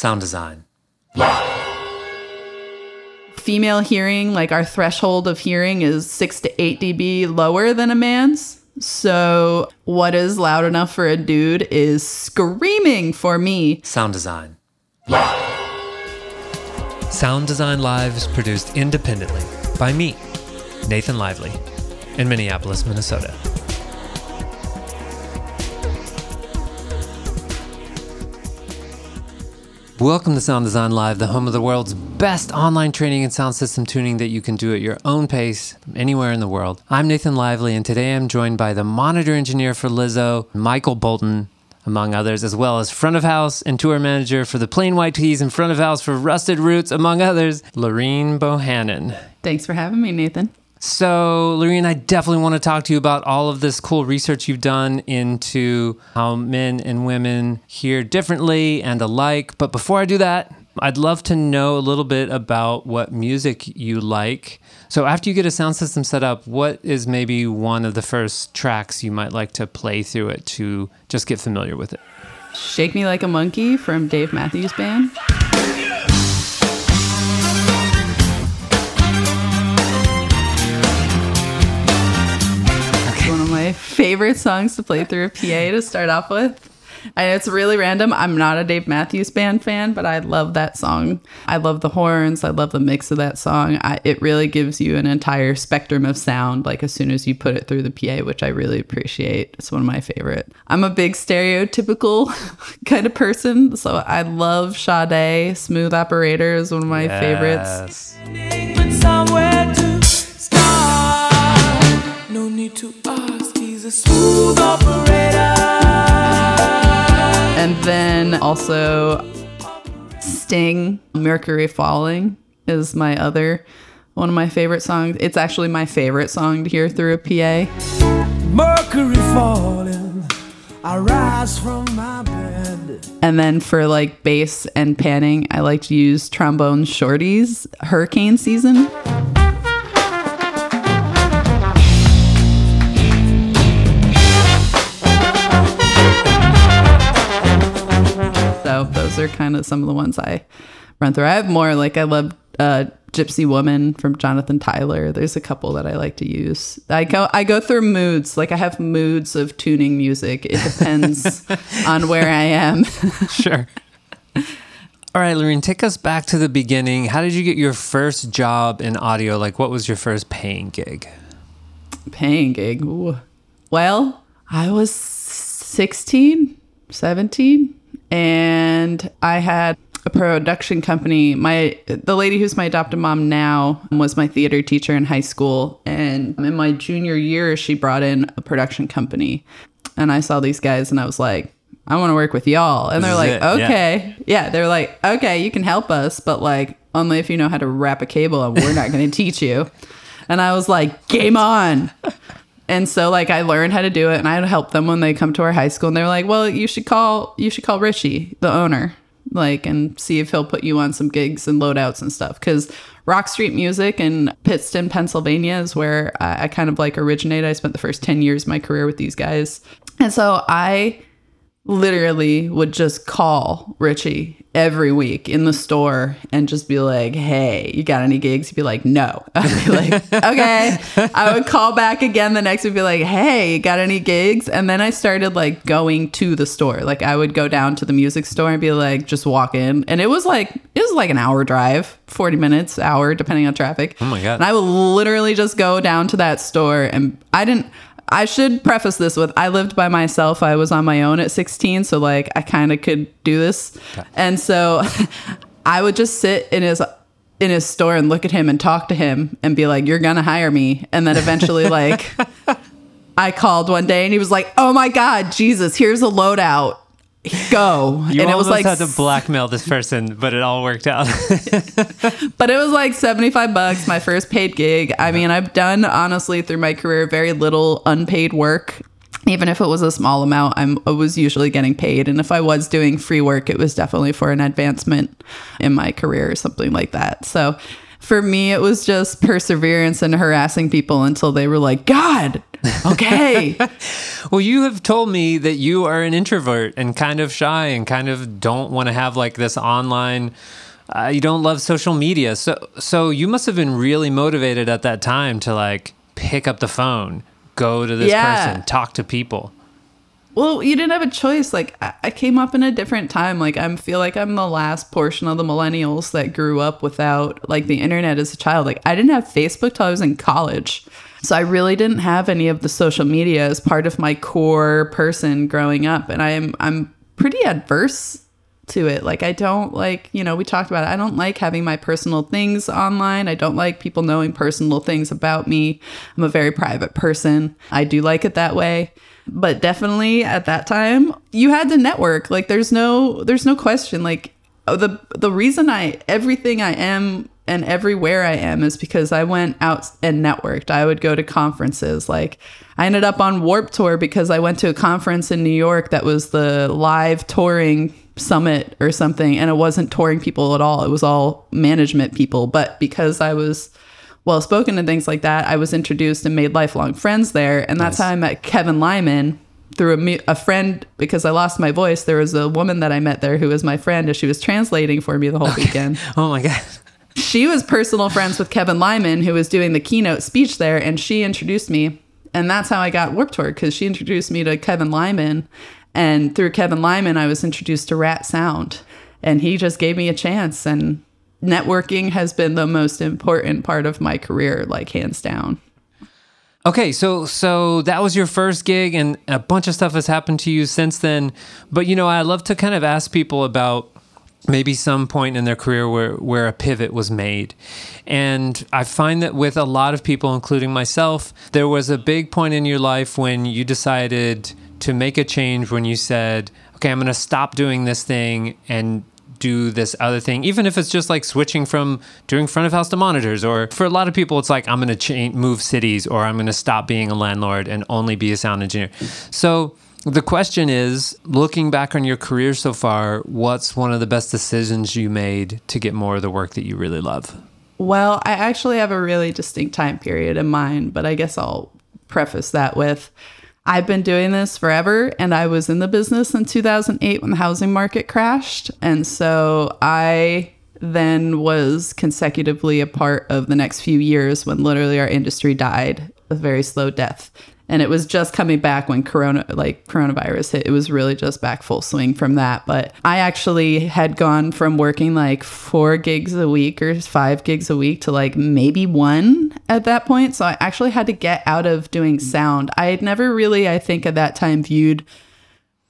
Sound design. Female hearing, like our threshold of hearing is 6 to 8 dB lower than a man's. So, what is loud enough for a dude is screaming for me. Sound design. Sound Design Live is produced independently by me, Nathan Lively, in Minneapolis, Minnesota. Welcome to Sound Design Live, the home of the world's best online training and sound system tuning that you can do at your own pace anywhere in the world. I'm Nathan Lively, and today I'm joined by the monitor engineer for Lizzo, Michael Bolton, among others, as well as front of house and tour manager for the Plain White T's and front of house for Rusted Roots, among others, Lorene Bohannon. Thanks for having me, Nathan. So, Lorene, I definitely want to talk to you about all of this cool research you've done into how men and women hear differently and alike. But before I do that, I'd love to know a little bit about what music you like. So, after you get a sound system set up, what is maybe one of the first tracks you might like to play through it to just get familiar with it? Shake Me Like a Monkey from Dave Matthews Band. Favorite songs to play through a PA to start off with. And it's really random. I'm not a Dave Matthews Band fan, but I love that song. I love the horns. I love the mix of that song. I, it really gives you an entire spectrum of sound, like as soon as you put it through the PA, which I really appreciate. It's one of my favorite. I'm a big stereotypical kind of person, so I love Sade. Smooth Operator is one of my favorites. A smooth operator. And then also Sting, Mercury Falling is my other one of my favorite songs. It's actually my favorite song to hear through a PA. Mercury falling, I rise from my bed. And then for like bass and panning, I like to use Trombone Shorty's, hurricane season. Those are kind of some of the ones I run through. I have more like I love uh, Gypsy Woman from Jonathan Tyler. There's a couple that I like to use. I go I go through moods. Like I have moods of tuning music. It depends on where I am. Sure. All right, Lorene, take us back to the beginning. How did you get your first job in audio? Like, what was your first paying gig? Paying gig. Ooh. Well, I was 16, 17, and I had a production company. My the lady who's my adopted mom now was my theater teacher in high school, and in my junior year, she brought in a production company, and I saw these guys, and I was like. I want to work with y'all. And they're like, it, yeah. okay. Yeah. They're like, okay, you can help us, but like only if you know how to wrap a cable and we're not going to teach you. And I was like, game on. And so like I learned how to do it and I'd help them when they come to our high school and they're like, "Well, you should call you should call Richie, the owner, like and see if he'll put you on some gigs and loadouts and stuff cuz Rock Street Music in Pittston, Pennsylvania is where I, I kind of like originated. I spent the first 10 years of my career with these guys. And so I literally would just call Richie every week in the store and just be like, "Hey, you got any gigs?" He'd be like, "No." I'd be like, "Okay." I would call back again the next week, be like, "Hey, you got any gigs?" And then I started like going to the store. Like I would go down to the music store and be like, just walk in, and it was like it was like an hour drive, forty minutes, hour, depending on traffic. Oh my God. And I would literally just go down to that store, and I didn't. I should preface this with I lived by myself. I was on my own at 16, so like I kind of could do this. And so I would just sit in his in his store and look at him and talk to him and be like, "You're going to hire me." And then eventually like I called one day and he was like, "Oh my god, Jesus, here's a loadout. Go." You and it was almost like had to blackmail this person, but it all worked out. but it was like 75 bucks my first paid gig. I mean i've done honestly through my career very little unpaid work. Even if it was a small amount I'm, i was usually getting paid. And if i was doing free work it was definitely for an advancement in my career or something like that. So for me it was just perseverance and harassing people until they were like god Okay. Well, you have told me that you are an introvert and kind of shy and kind of don't want to have like this online. Uh, you don't love social media, so so you must have been really motivated at that time to like pick up the phone, go to this Yeah. person, talk to people. Well, you didn't have a choice. Like I, I came up in a different time. Like I feel like I'm the last portion of the millennials that grew up without like the internet as a child. Like I didn't have Facebook till I was in college. So I really didn't have any of the social media as part of my core person growing up. And I'm I'm pretty adverse to it. Like I don't like, you know, we talked about it. I don't like having my personal things online. I don't like people knowing personal things about me. I'm a very private person. I do like it that way. But definitely at that time, you had to network. Like there's no there's no question like the the reason I everything I am and everywhere I am is because I went out and networked. I would go to conferences. Like I ended up on Warp Tour because I went to a conference in New York that was the live touring summit or something and it wasn't touring people at all. It was all management people, but because I was well spoken and things like that, I was introduced and made lifelong friends there and that's Nice. how I met Kevin Lyman through a, a friend because I lost my voice. There was a woman that I met there who was my friend and she was translating for me the whole weekend Oh my god! She was personal friends with Kevin Lyman, who was doing the keynote speech there, and she introduced me. And that's how I got Warped Tour because she introduced me to Kevin Lyman. And through Kevin Lyman, I was introduced to Rat Sound. And he just gave me a chance. And networking has been the most important part of my career, like hands down. Okay, so so that was your first gig, and a bunch of stuff has happened to you since then. But you know, I love to kind of ask people about maybe some point in their career where where a pivot was made. And I find that with a lot of people, including myself, there was a big point in your life when you decided to make a change when you said, "Okay, I'm going to stop doing this thing and do this other thing, even if it's just like switching from doing front of house to monitors. Or for a lot of people, it's like I'm going to change, move cities, or I'm going to stop being a landlord and only be a sound engineer. So the question is, looking back on your career so far, what's one of the best decisions you made to get more of the work that you really love? Well, I actually have a really distinct time period in mind, but I guess I'll preface that with I've been doing this forever and I was in the business in 2008 when the housing market crashed. And so I then was consecutively a part of the next few years when literally our industry died a very slow death. And it was just coming back when corona like coronavirus hit. It was really just back full swing from that. But I actually had gone from working like four gigs a week or five gigs a week to like maybe one at that point. So I actually had to get out of doing sound. I had never really, I think at that time viewed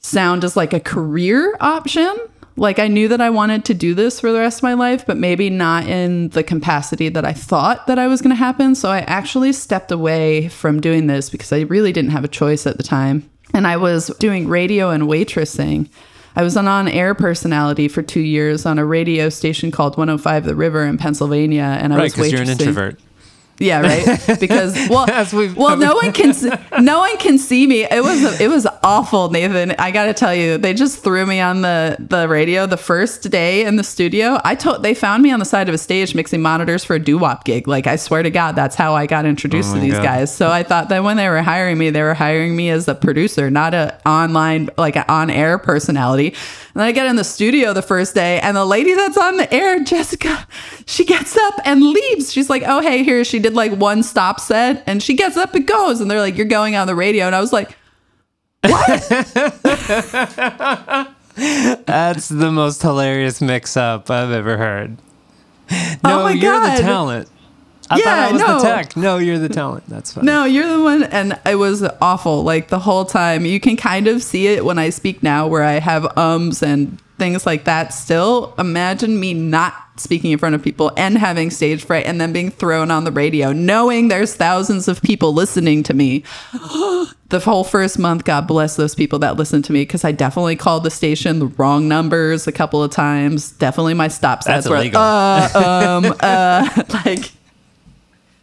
sound as like a career option. Like I knew that I wanted to do this for the rest of my life, but maybe not in the capacity that I thought that I was going to happen. So I actually stepped away from doing this because I really didn't have a choice at the time. And I was doing radio and waitressing. I was an on air personality for two years on a radio station called 105 The River in Pennsylvania. And I Right, was because you're an introvert. Yeah, right. Because well, As we've- well, no one can no one can see me. It was it was awful, Nathan. I got to tell you, they just threw me on the the radio the first day in the studio. I told they found me on the side of a stage mixing monitors for a doo wop gig. Like I swear to God, that's how I got introduced Oh to these God. guys. So I thought that when they were hiring me, they were hiring me as a producer, not a online like an on air personality. And then I get in the studio the first day, and the lady that's on the air, Jessica, she gets up and leaves. She's like, "Oh, hey, here." She did like one stop set, and she gets up and goes. And they're like, "You're going on the radio," and I was like, what? That's the most hilarious mix up I've ever heard. Oh no, Oh my you're God. the talent. I thought Yeah, I was no. the tech. No, you're the talent. That's fine. No, you're the one. And it was awful. Like the whole time. You can kind of see it when I speak now, where I have ums and things like that still. Imagine me not speaking in front of people and having stage fright and then being thrown on the radio, knowing there's thousands of people listening to me. the whole first month, God bless those people that listened to me because I definitely called the station the wrong numbers a couple of times. Definitely my stop sets That's were illegal. uh, um, uh, like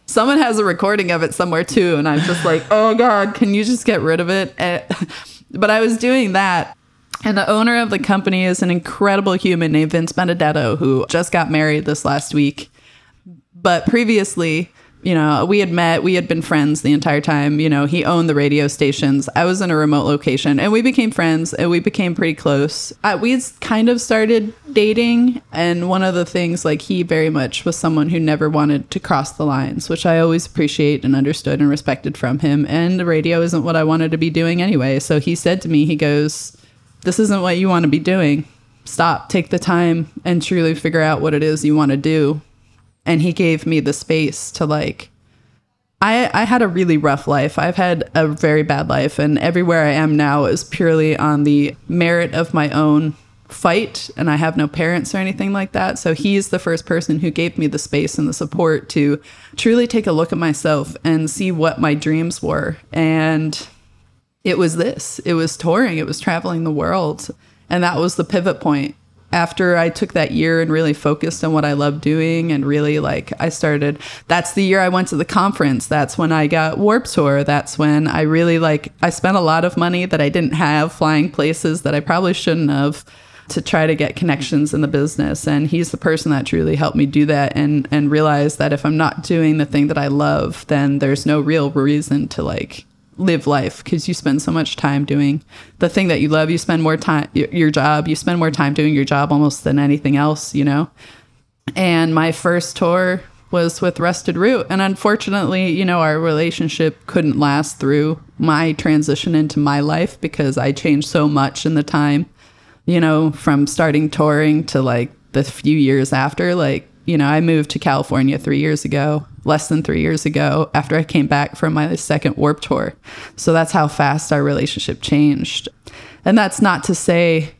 someone has a recording of it somewhere too and i'm just like oh god can you just get rid of it? Eh, but i was doing that and the owner of the company is an incredible human named vince benedetto who just got married this last week. But previously You know, we had met, we had been friends the entire time. You know, he owned the radio stations. I was in a remote location and we became friends and we became pretty close. Uh, we kind of started dating. And one of the things, like, he very much was someone who never wanted to cross the lines, which I always appreciate and understood and respected from him. And the radio isn't what I wanted to be doing anyway. So he said to me, he goes, This isn't what you want to be doing. Stop, take the time and truly figure out what it is you want to do and he gave me the space to like I, I had a really rough life. I've had a very bad life, and everywhere I am now is purely on the merit of my own fight. And I have no parents or anything like that. So he's the first person who gave me the space and the support to truly take a look at myself and see what my dreams were. And it was this it was touring, it was traveling the world. And that was the pivot point after I took that year and really focused on what I love doing and really like I started that's the year I went to the conference. That's when I got Warp Tour. That's when I really like I spent a lot of money that I didn't have flying places that I probably shouldn't have to try to get connections in the business. And he's the person that truly helped me do that and and realize that if I'm not doing the thing that I love then there's no real reason to like live life because you spend so much time doing the thing that you love. You spend more time your, job. You spend more time doing your job almost than anything else, you know. And my first tour was with Rusted Root, and unfortunately, you know, our relationship couldn't last through my transition into my life because I changed so much in the time, you know, from starting touring to like the few years after, like you know, I moved to California three years ago, less than three years ago, after I came back from my second Warp Tour. So that's how fast our relationship changed. And that's not to say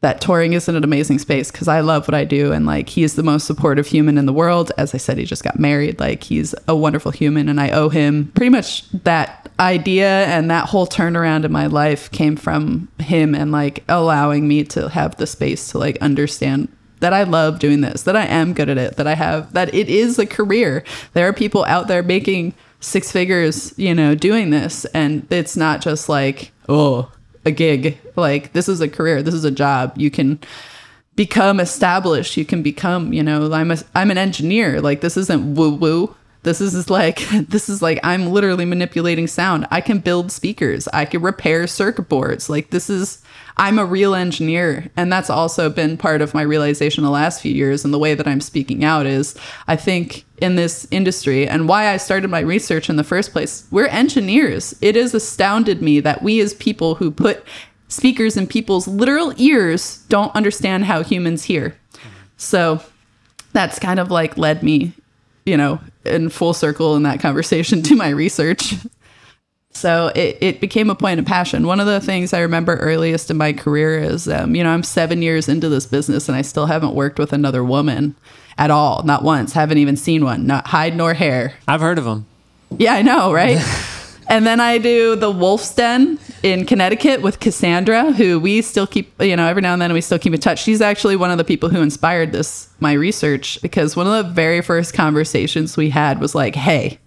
that touring isn't an amazing space because I love what I do. And like, he is the most supportive human in the world. As I said, he just got married. Like, he's a wonderful human. And I owe him pretty much that idea and that whole turnaround in my life came from him and like allowing me to have the space to like understand that I love doing this, that I am good at it, that I have, that it is a career. There are people out there making six figures, you know, doing this. And it's not just like, oh, a gig. Like, this is a career, this is a job. You can become established. You can become, you know, I'm a, I'm an engineer. Like, this isn't woo woo. This is like this is like I'm literally manipulating sound. I can build speakers. I can repair circuit boards. Like this is I'm a real engineer. And that's also been part of my realization the last few years. And the way that I'm speaking out is I think in this industry and why I started my research in the first place, we're engineers. It has astounded me that we as people who put speakers in people's literal ears don't understand how humans hear. So that's kind of like led me, you know, in full circle in that conversation to my research. So it, it became a point of passion. One of the things I remember earliest in my career is, um, you know, I'm seven years into this business and I still haven't worked with another woman at all. Not once. Haven't even seen one. Not hide nor hair. I've heard of them. Yeah, I know, right? and then I do the Wolf's Den in Connecticut with Cassandra, who we still keep, you know, every now and then we still keep in touch. She's actually one of the people who inspired this, my research, because one of the very first conversations we had was like, hey,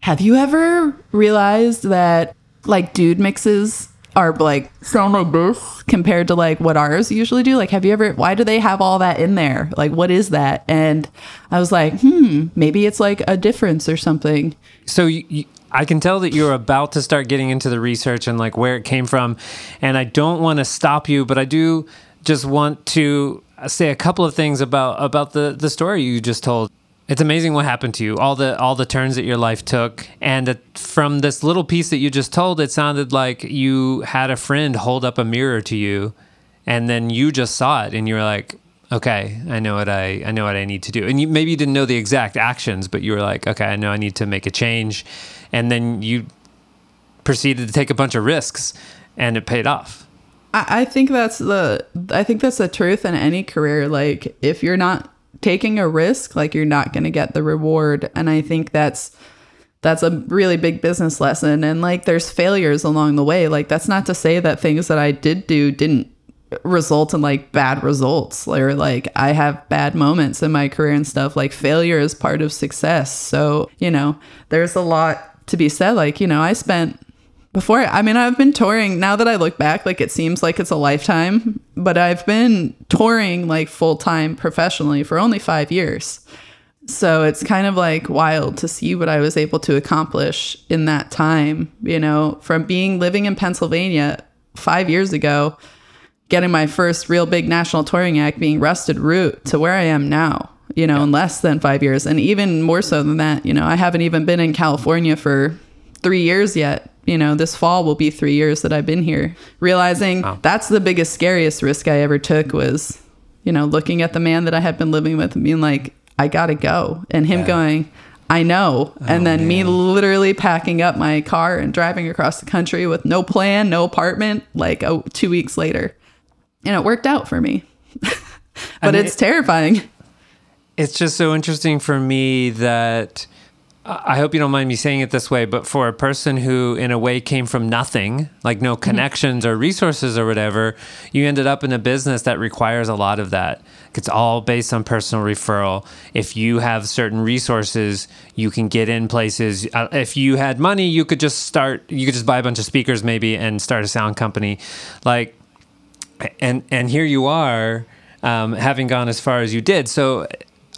have you ever realized that like dude mixes are like sound like this compared to like what ours usually do? Like, have you ever, why do they have all that in there? Like, what is that? And I was like, hmm, maybe it's like a difference or something. So you, you, I can tell that you're about to start getting into the research and like where it came from. And I don't want to stop you, but I do just want to say a couple of things about about the the story you just told. It's amazing what happened to you, all the all the turns that your life took, and that from this little piece that you just told, it sounded like you had a friend hold up a mirror to you, and then you just saw it, and you were like, "Okay, I know what I I know what I need to do." And you maybe you didn't know the exact actions, but you were like, "Okay, I know I need to make a change," and then you proceeded to take a bunch of risks, and it paid off. I, think that's the I think that's the truth in any career. Like if you're not taking a risk, like you're not going to get the reward. And I think that's that's a really big business lesson. And like there's failures along the way. Like that's not to say that things that I did do didn't result in like bad results or like I have bad moments in my career and stuff. Like failure is part of success. So, you know, there's a lot to be said. Like, you know, I spent before i mean i've been touring now that i look back like it seems like it's a lifetime but i've been touring like full-time professionally for only five years So it's kind of like wild to see what I was able to accomplish in that time, you know, from being living in Pennsylvania five years ago, getting my first real big national touring act being Rusted Root to where I am now, you know, in less than five years. And even more so than that, you know, I haven't even been in California for three years yet. You know, this fall will be three years that I've been here. Realizing that's the biggest, scariest risk I ever took was, you know, looking at the man that I had been living with and being like, I gotta go. And him going, I know. and then me literally packing up my car and driving across the country with no plan, no apartment, like oh, two weeks later. And it worked out for me. but mean, it's terrifying. It's just so interesting for me that I hope you don't mind me saying it this way, but for a person who, in a way, came from nothing, like no connections or resources or whatever, you ended up in a business that requires a lot of that. It's all based on personal referral. If you have certain resources, you can get in places. Uh, if you had money, you could just start, you could just buy a bunch of speakers maybe and start a sound company. Like, and and here you are um, having gone as far as you did so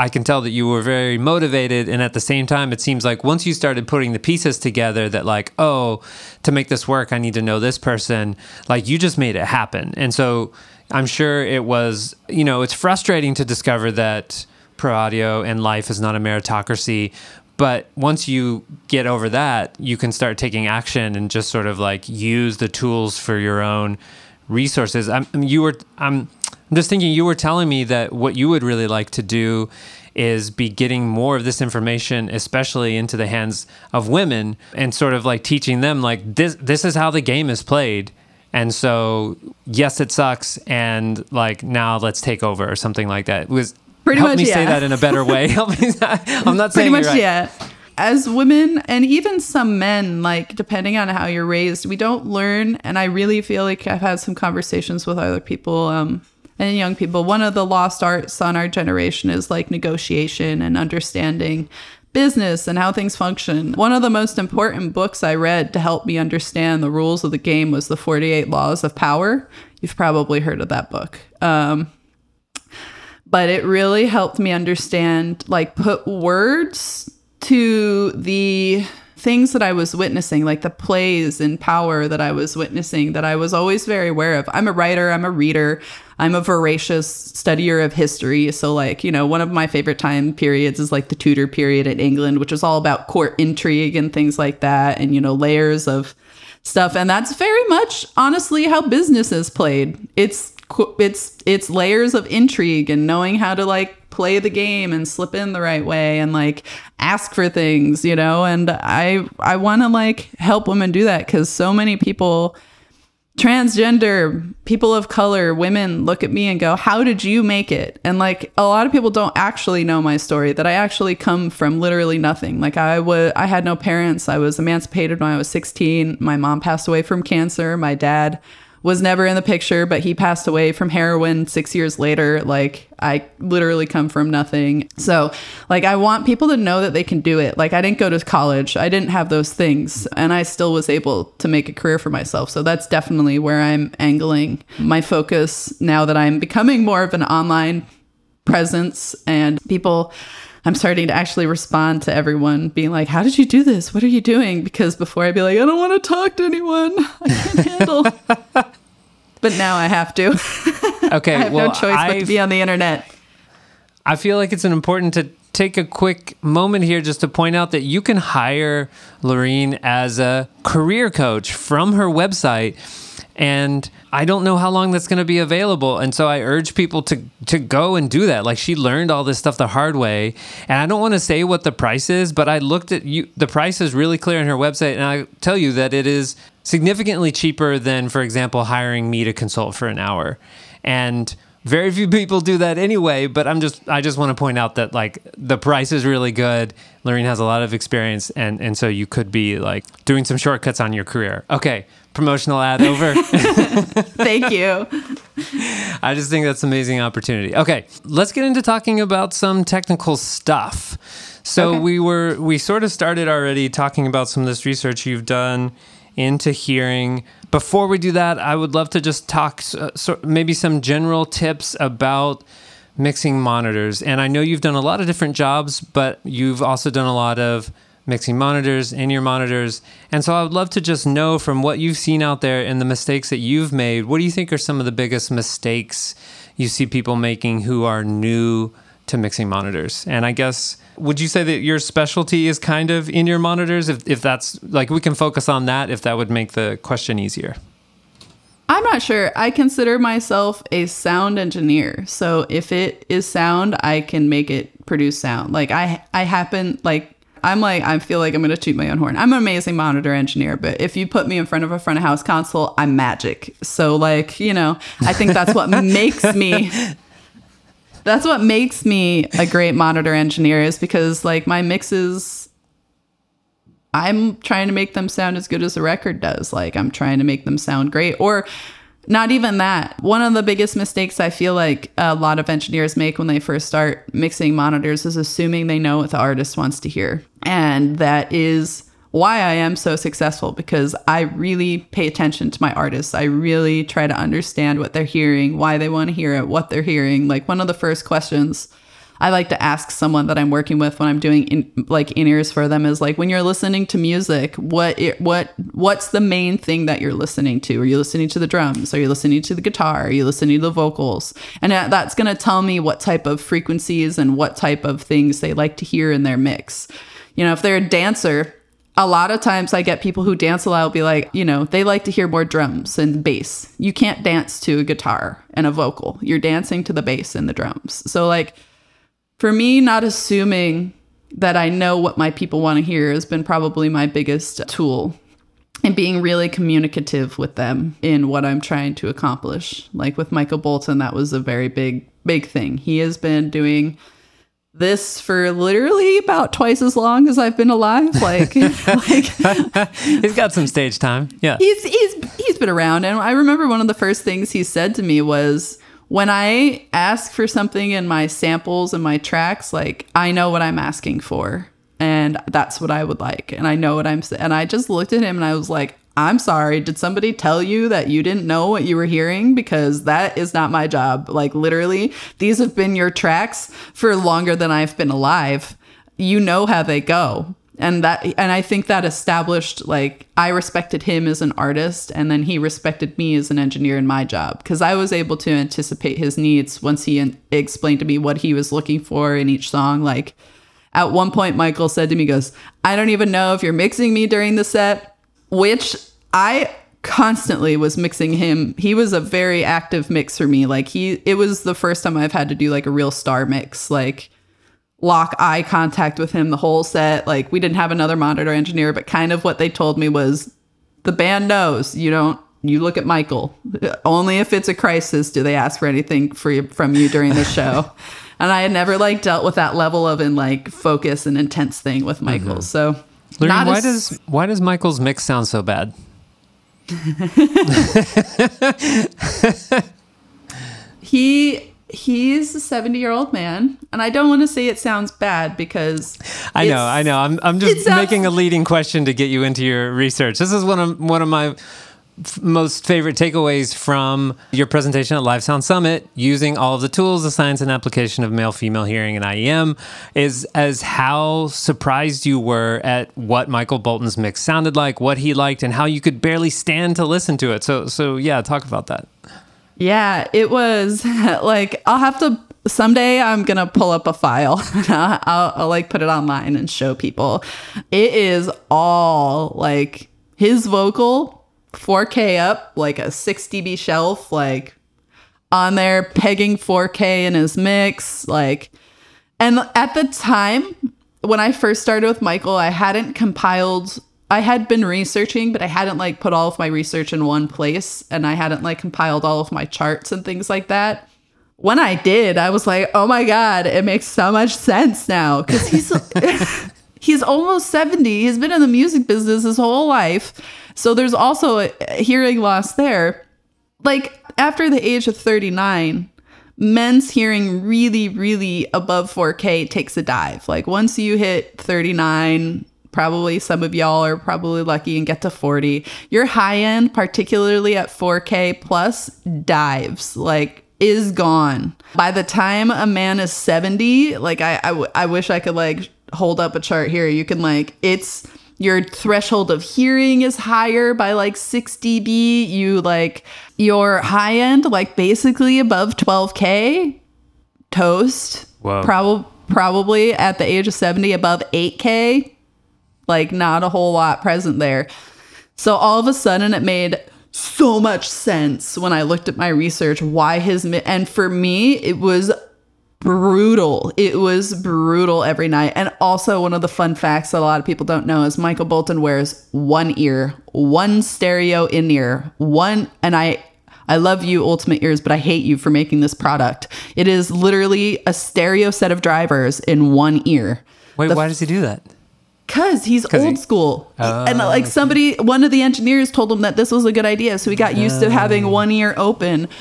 i can tell that you were very motivated and at the same time it seems like once you started putting the pieces together that like oh to make this work i need to know this person like you just made it happen and so i'm sure it was you know it's frustrating to discover that pro audio and life is not a meritocracy but once you get over that you can start taking action and just sort of like use the tools for your own resources. I'm, you were, I'm, I'm just thinking you were telling me that what you would really like to do is be getting more of this information, especially into the hands of women, and sort of like teaching them like this. This is how the game is played. And so, yes, it sucks, and like now let's take over or something like that. It was Pretty help much, me say that in a better way. Help me. I'm not saying Pretty much, right. yeah. As women and even some men, like depending on how you're raised, we don't learn. And I really feel like I've had some conversations with other people um, and young people. One of the lost arts on our generation is like negotiation and understanding business and how things function. One of the most important books I read to help me understand the rules of the game was The 48 Laws of Power. You've probably heard of that book. Um, but it really helped me understand, like, put words to the things that I was witnessing, like the plays and power that I was witnessing, that I was always very aware of. I'm a writer, I'm a reader, I'm a voracious studier of history. So, like, you know, one of my favorite time periods is like the Tudor period in England, which is all about court intrigue and things like that, and, you know, layers of stuff. And that's very much, honestly, how business is played. It's it's it's layers of intrigue and knowing how to like play the game and slip in the right way and like ask for things you know? And i i want to like help women do that because so many people transgender people of color women look at me and go how did you make it? And like a lot of people don't actually know my story that i actually come from literally nothing. Like i was i had no parents. I was emancipated when i was 16 my mom passed away from cancer. My dad was never in the picture, but he passed away from heroin six years later. Like, I literally come from nothing. So, like, I want people to know that they can do it. Like, I didn't go to college, I didn't have those things, and I still was able to make a career for myself. So, that's definitely where I'm angling my focus now that I'm becoming more of an online presence and people. I'm starting to actually respond to everyone being like, How did you do this? What are you doing? Because before I'd be like, I don't want to talk to anyone. I can't handle. but now I have to. Okay, I have well, no choice but to be on the internet. I feel like it's an important to take a quick moment here just to point out that you can hire Lorene as a career coach from her website. And I don't know how long that's going to be available. And so I urge people to to go and do that. Like she learned all this stuff the hard way. And I don't want to say what the price is, but I looked at you the price is really clear on her website and I tell you that it is significantly cheaper than for example hiring me to consult for an hour. And very few people do that anyway, but I'm just I just want to point out that like the price is really good. lorraine has a lot of experience and and so you could be like doing some shortcuts on your career. Okay, promotional ad over. Thank you. I just think that's an amazing opportunity. Okay, let's get into talking about some technical stuff. So Okay. we were we sort of started already talking about some of this research you've done into hearing. Before we do that, I would love to just talk uh, so maybe some general tips about mixing monitors. And I know you've done a lot of different jobs, but you've also done a lot of mixing monitors, in your monitors. And so I would love to just know from what you've seen out there and the mistakes that you've made, what do you think are some of the biggest mistakes you see people making who are new to mixing monitors? And I guess would you say that your specialty is kind of in your monitors if if that's like we can focus on that if that would make the question easier. I'm not sure. I consider myself a sound engineer. So if it is sound, I can make it produce sound. Like I I happen like I'm like I feel like I'm gonna toot my own horn. I'm an amazing monitor engineer, but if you put me in front of a front of house console, I'm magic. So like you know, I think that's what makes me. That's what makes me a great monitor engineer is because like my mixes. I'm trying to make them sound as good as the record does. Like I'm trying to make them sound great, or not even that. One of the biggest mistakes I feel like a lot of engineers make when they first start mixing monitors is assuming they know what the artist wants to hear. And that is why I am so successful because I really pay attention to my artists. I really try to understand what they're hearing, why they want to hear it, what they're hearing. Like one of the first questions I like to ask someone that I'm working with when I'm doing in, like in ears for them is like when you're listening to music, what it, what what's the main thing that you're listening to? Are you listening to the drums? Are you listening to the guitar? Are you listening to the vocals? And that's going to tell me what type of frequencies and what type of things they like to hear in their mix. You know, if they're a dancer, a lot of times I get people who dance a lot be like, you know, they like to hear more drums and bass. You can't dance to a guitar and a vocal. You're dancing to the bass and the drums. So like for me, not assuming that I know what my people want to hear has been probably my biggest tool and being really communicative with them in what I'm trying to accomplish. Like with Michael Bolton, that was a very big, big thing. He has been doing this for literally about twice as long as I've been alive. Like, like He's got some stage time. Yeah. he's he's he's been around and i remember one of the first things he said to me was when i ask for something in my samples and my tracks like i know what i'm asking for and that's what i would like and i know what i'm and i just looked at him and i was like i'm sorry did somebody tell you that you didn't know what you were hearing? Because that is not my job. Like literally these have been your tracks for longer than i've been alive. You know how they go. And that and i think that established like i respected him as an artist and then he respected me as an engineer in my job. Because i was able to anticipate his needs once he in- explained to me what he was looking for in each song. Like at one point michael said to me goes i don't even know if you're mixing me during the set which i constantly was mixing him he was a very active mix for me like he it was the first time i've had to do like a real star mix like lock eye contact with him the whole set. Like we didn't have another monitor engineer, but kind of what they told me was the band knows you don't. You look at Michael. Only if it's a crisis do they ask for anything for you, from you during the show. and I had never like dealt with that level of in like focus and intense thing with Michael. Mm-hmm. So Lorraine, not why as- does why does Michael's mix sound so bad? he he's a 70 year old man and i don't want to say it sounds bad because I know, I know. I'm I'm just sounds- making a leading question to get you into your research. This is one of one of my most favorite takeaways from your presentation at Live Sound Summit using all of the tools, the science and application of male female hearing and IEM is as how surprised you were at what Michael Bolton's mix sounded like, what he liked and how you could barely stand to listen to it. So so yeah, talk about that. Yeah, it was like I'll have to someday I'm gonna pull up a file. I'll, I'll like put it online and show people. It is all like his vocal 4K up, like a 6 dB shelf, like on there pegging 4K in his mix, like. And at the time when I first started with Michael, I hadn't compiled. I had been researching, but I hadn't like put all of my research in one place, and I hadn't like compiled all of my charts and things like that. When I did, I was like, "Oh my god, it makes so much sense now." Because he's he's almost seventy. He's been in the music business his whole life, so there's also a hearing loss there. Like after the age of thirty nine, men's hearing really, really above 4K takes a dive. Like once you hit 39, probably some of y'all are probably lucky and get to 40. Your high end, particularly at 4K plus, dives. Like is gone. By the time a man is 70, like I, I, w- I wish I could like hold up a chart here. You can like, it's your threshold of hearing is higher by like 6 dB. You like your high end, like basically above 12K toast. Whoa. Prob- probably at the age of 70 above 8K. Like not a whole lot present there. So all of a sudden it made so much sense when I looked at my research why his mi- and for me it was brutal. It was brutal every night. And also one of the fun facts that a lot of people don't know is Michael Bolton wears one ear, one stereo in ear, one and I I love you Ultimate Ears, but I hate you for making this product. It is literally a stereo set of drivers in one ear. Wait, The why does he do that? Cause he's 'Cause old he- school, Oh, and like somebody, one of the engineers told him that this was a good idea, so he got used to having one ear open.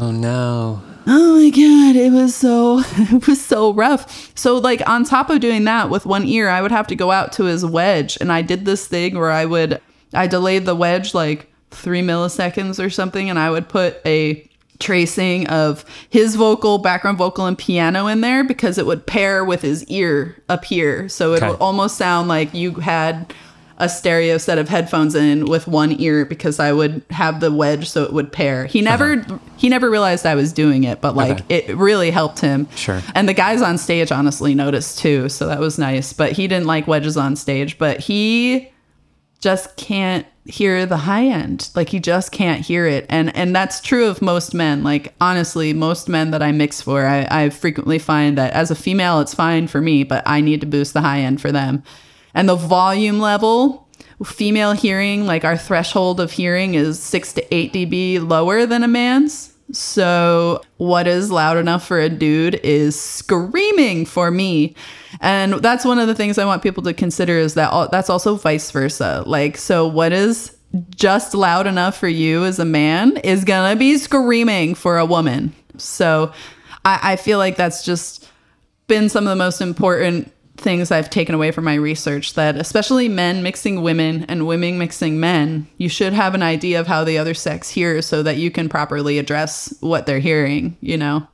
Oh no. Oh my god, it was so it was so rough. So like on top of doing that with one ear, I would have to go out to his wedge, and I did this thing where I would I delayed the wedge like three milliseconds or something, and I would put a tracing of his vocal, background vocal, and piano in there because it would pair with his ear up here, so it Okay. would almost sound like you had a stereo set of headphones in with one ear because I would have the wedge so it would pair. He never he never realized I was doing it, but like Okay. it really helped him. Sure. And the guys on stage honestly noticed too, so that was nice. But he didn't like wedges on stage, but he just can't hear the high end. Like he just can't hear it. And and that's true of most men. Like honestly, most men that I mix for, I, I frequently find that as a female it's fine for me, but I need to boost the high end for them. And the volume level, female hearing, like our threshold of hearing is six to eight dB lower than a man's. So, what is loud enough for a dude is screaming for me. And that's one of the things I want people to consider is that that's also vice versa. Like, so what is just loud enough for you as a man is gonna be screaming for a woman. So, I, I feel like that's just been some of the most important things I've taken away from my research that especially men mixing women and women mixing men, you should have an idea of how the other sex hears so that you can properly address what they're hearing, you know.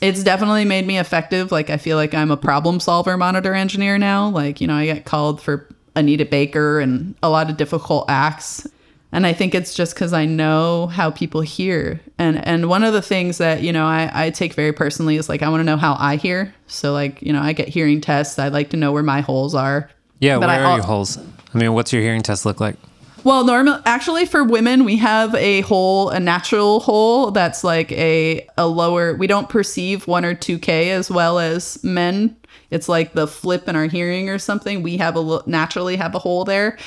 It's definitely made me effective. Like I feel like I'm a problem solver monitor engineer now. Like, you know, I get called for Anita Baker and a lot of difficult acts. And I think it's just because I know how people hear. And and one of the things that, you know, I, I take very personally is like I want to know how I hear. So like, you know, I get hearing tests. I like to know where my holes are. Yeah, But where I are your holes? I mean, what's your hearing test look like? Well, normal actually for women we have a hole, a natural hole that's like a a lower. We don't perceive one or two k as well as men. It's like the flip in our hearing or something. We have a naturally have a hole there.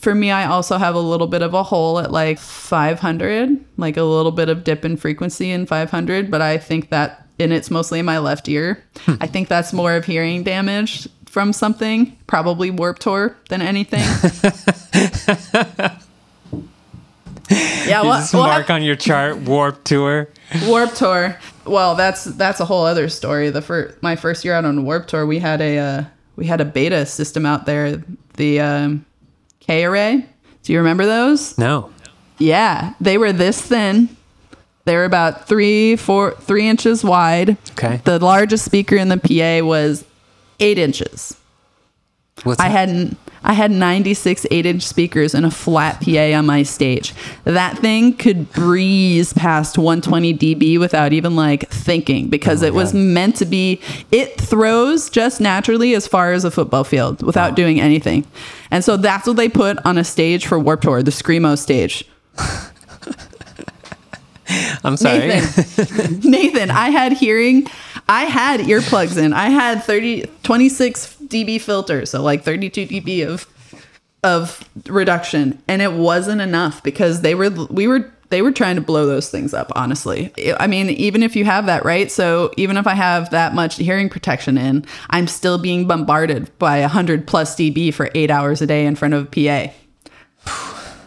For me, I also have a little bit of a hole at like 500, like a little bit of dip in frequency in 500. But I think that, and it's mostly in my left ear. Hmm. I think that's more of hearing damage from something, probably warp tour than anything. yeah, well, well, mark on your chart Warp Tour. Warp Tour. Well, that's that's a whole other story. The first my first year out on Warp Tour, we had a uh, we had a beta system out there, the um, K array. Do you remember those? No. Yeah, they were this thin. They were about three, four, three inches wide. Okay. The largest speaker in the PA was eight inches. What's I that? had I had 96 8-inch speakers and a flat PA on my stage. That thing could breeze past 120 dB without even like thinking because Oh it was meant to be it throws just naturally as far as a football field without doing anything. And so that's what they put on a stage for Warp Tour, the Screamo stage. I'm sorry. Nathan, Nathan, I had hearing, I had earplugs in. I had 30, 26 dB filters, so like 32 dB of of reduction, and it wasn't enough because they were we were they were trying to blow those things up. Honestly, I mean, even if you have that right, so even if I have that much hearing protection in, I'm still being bombarded by 100 plus dB for eight hours a day in front of a PA.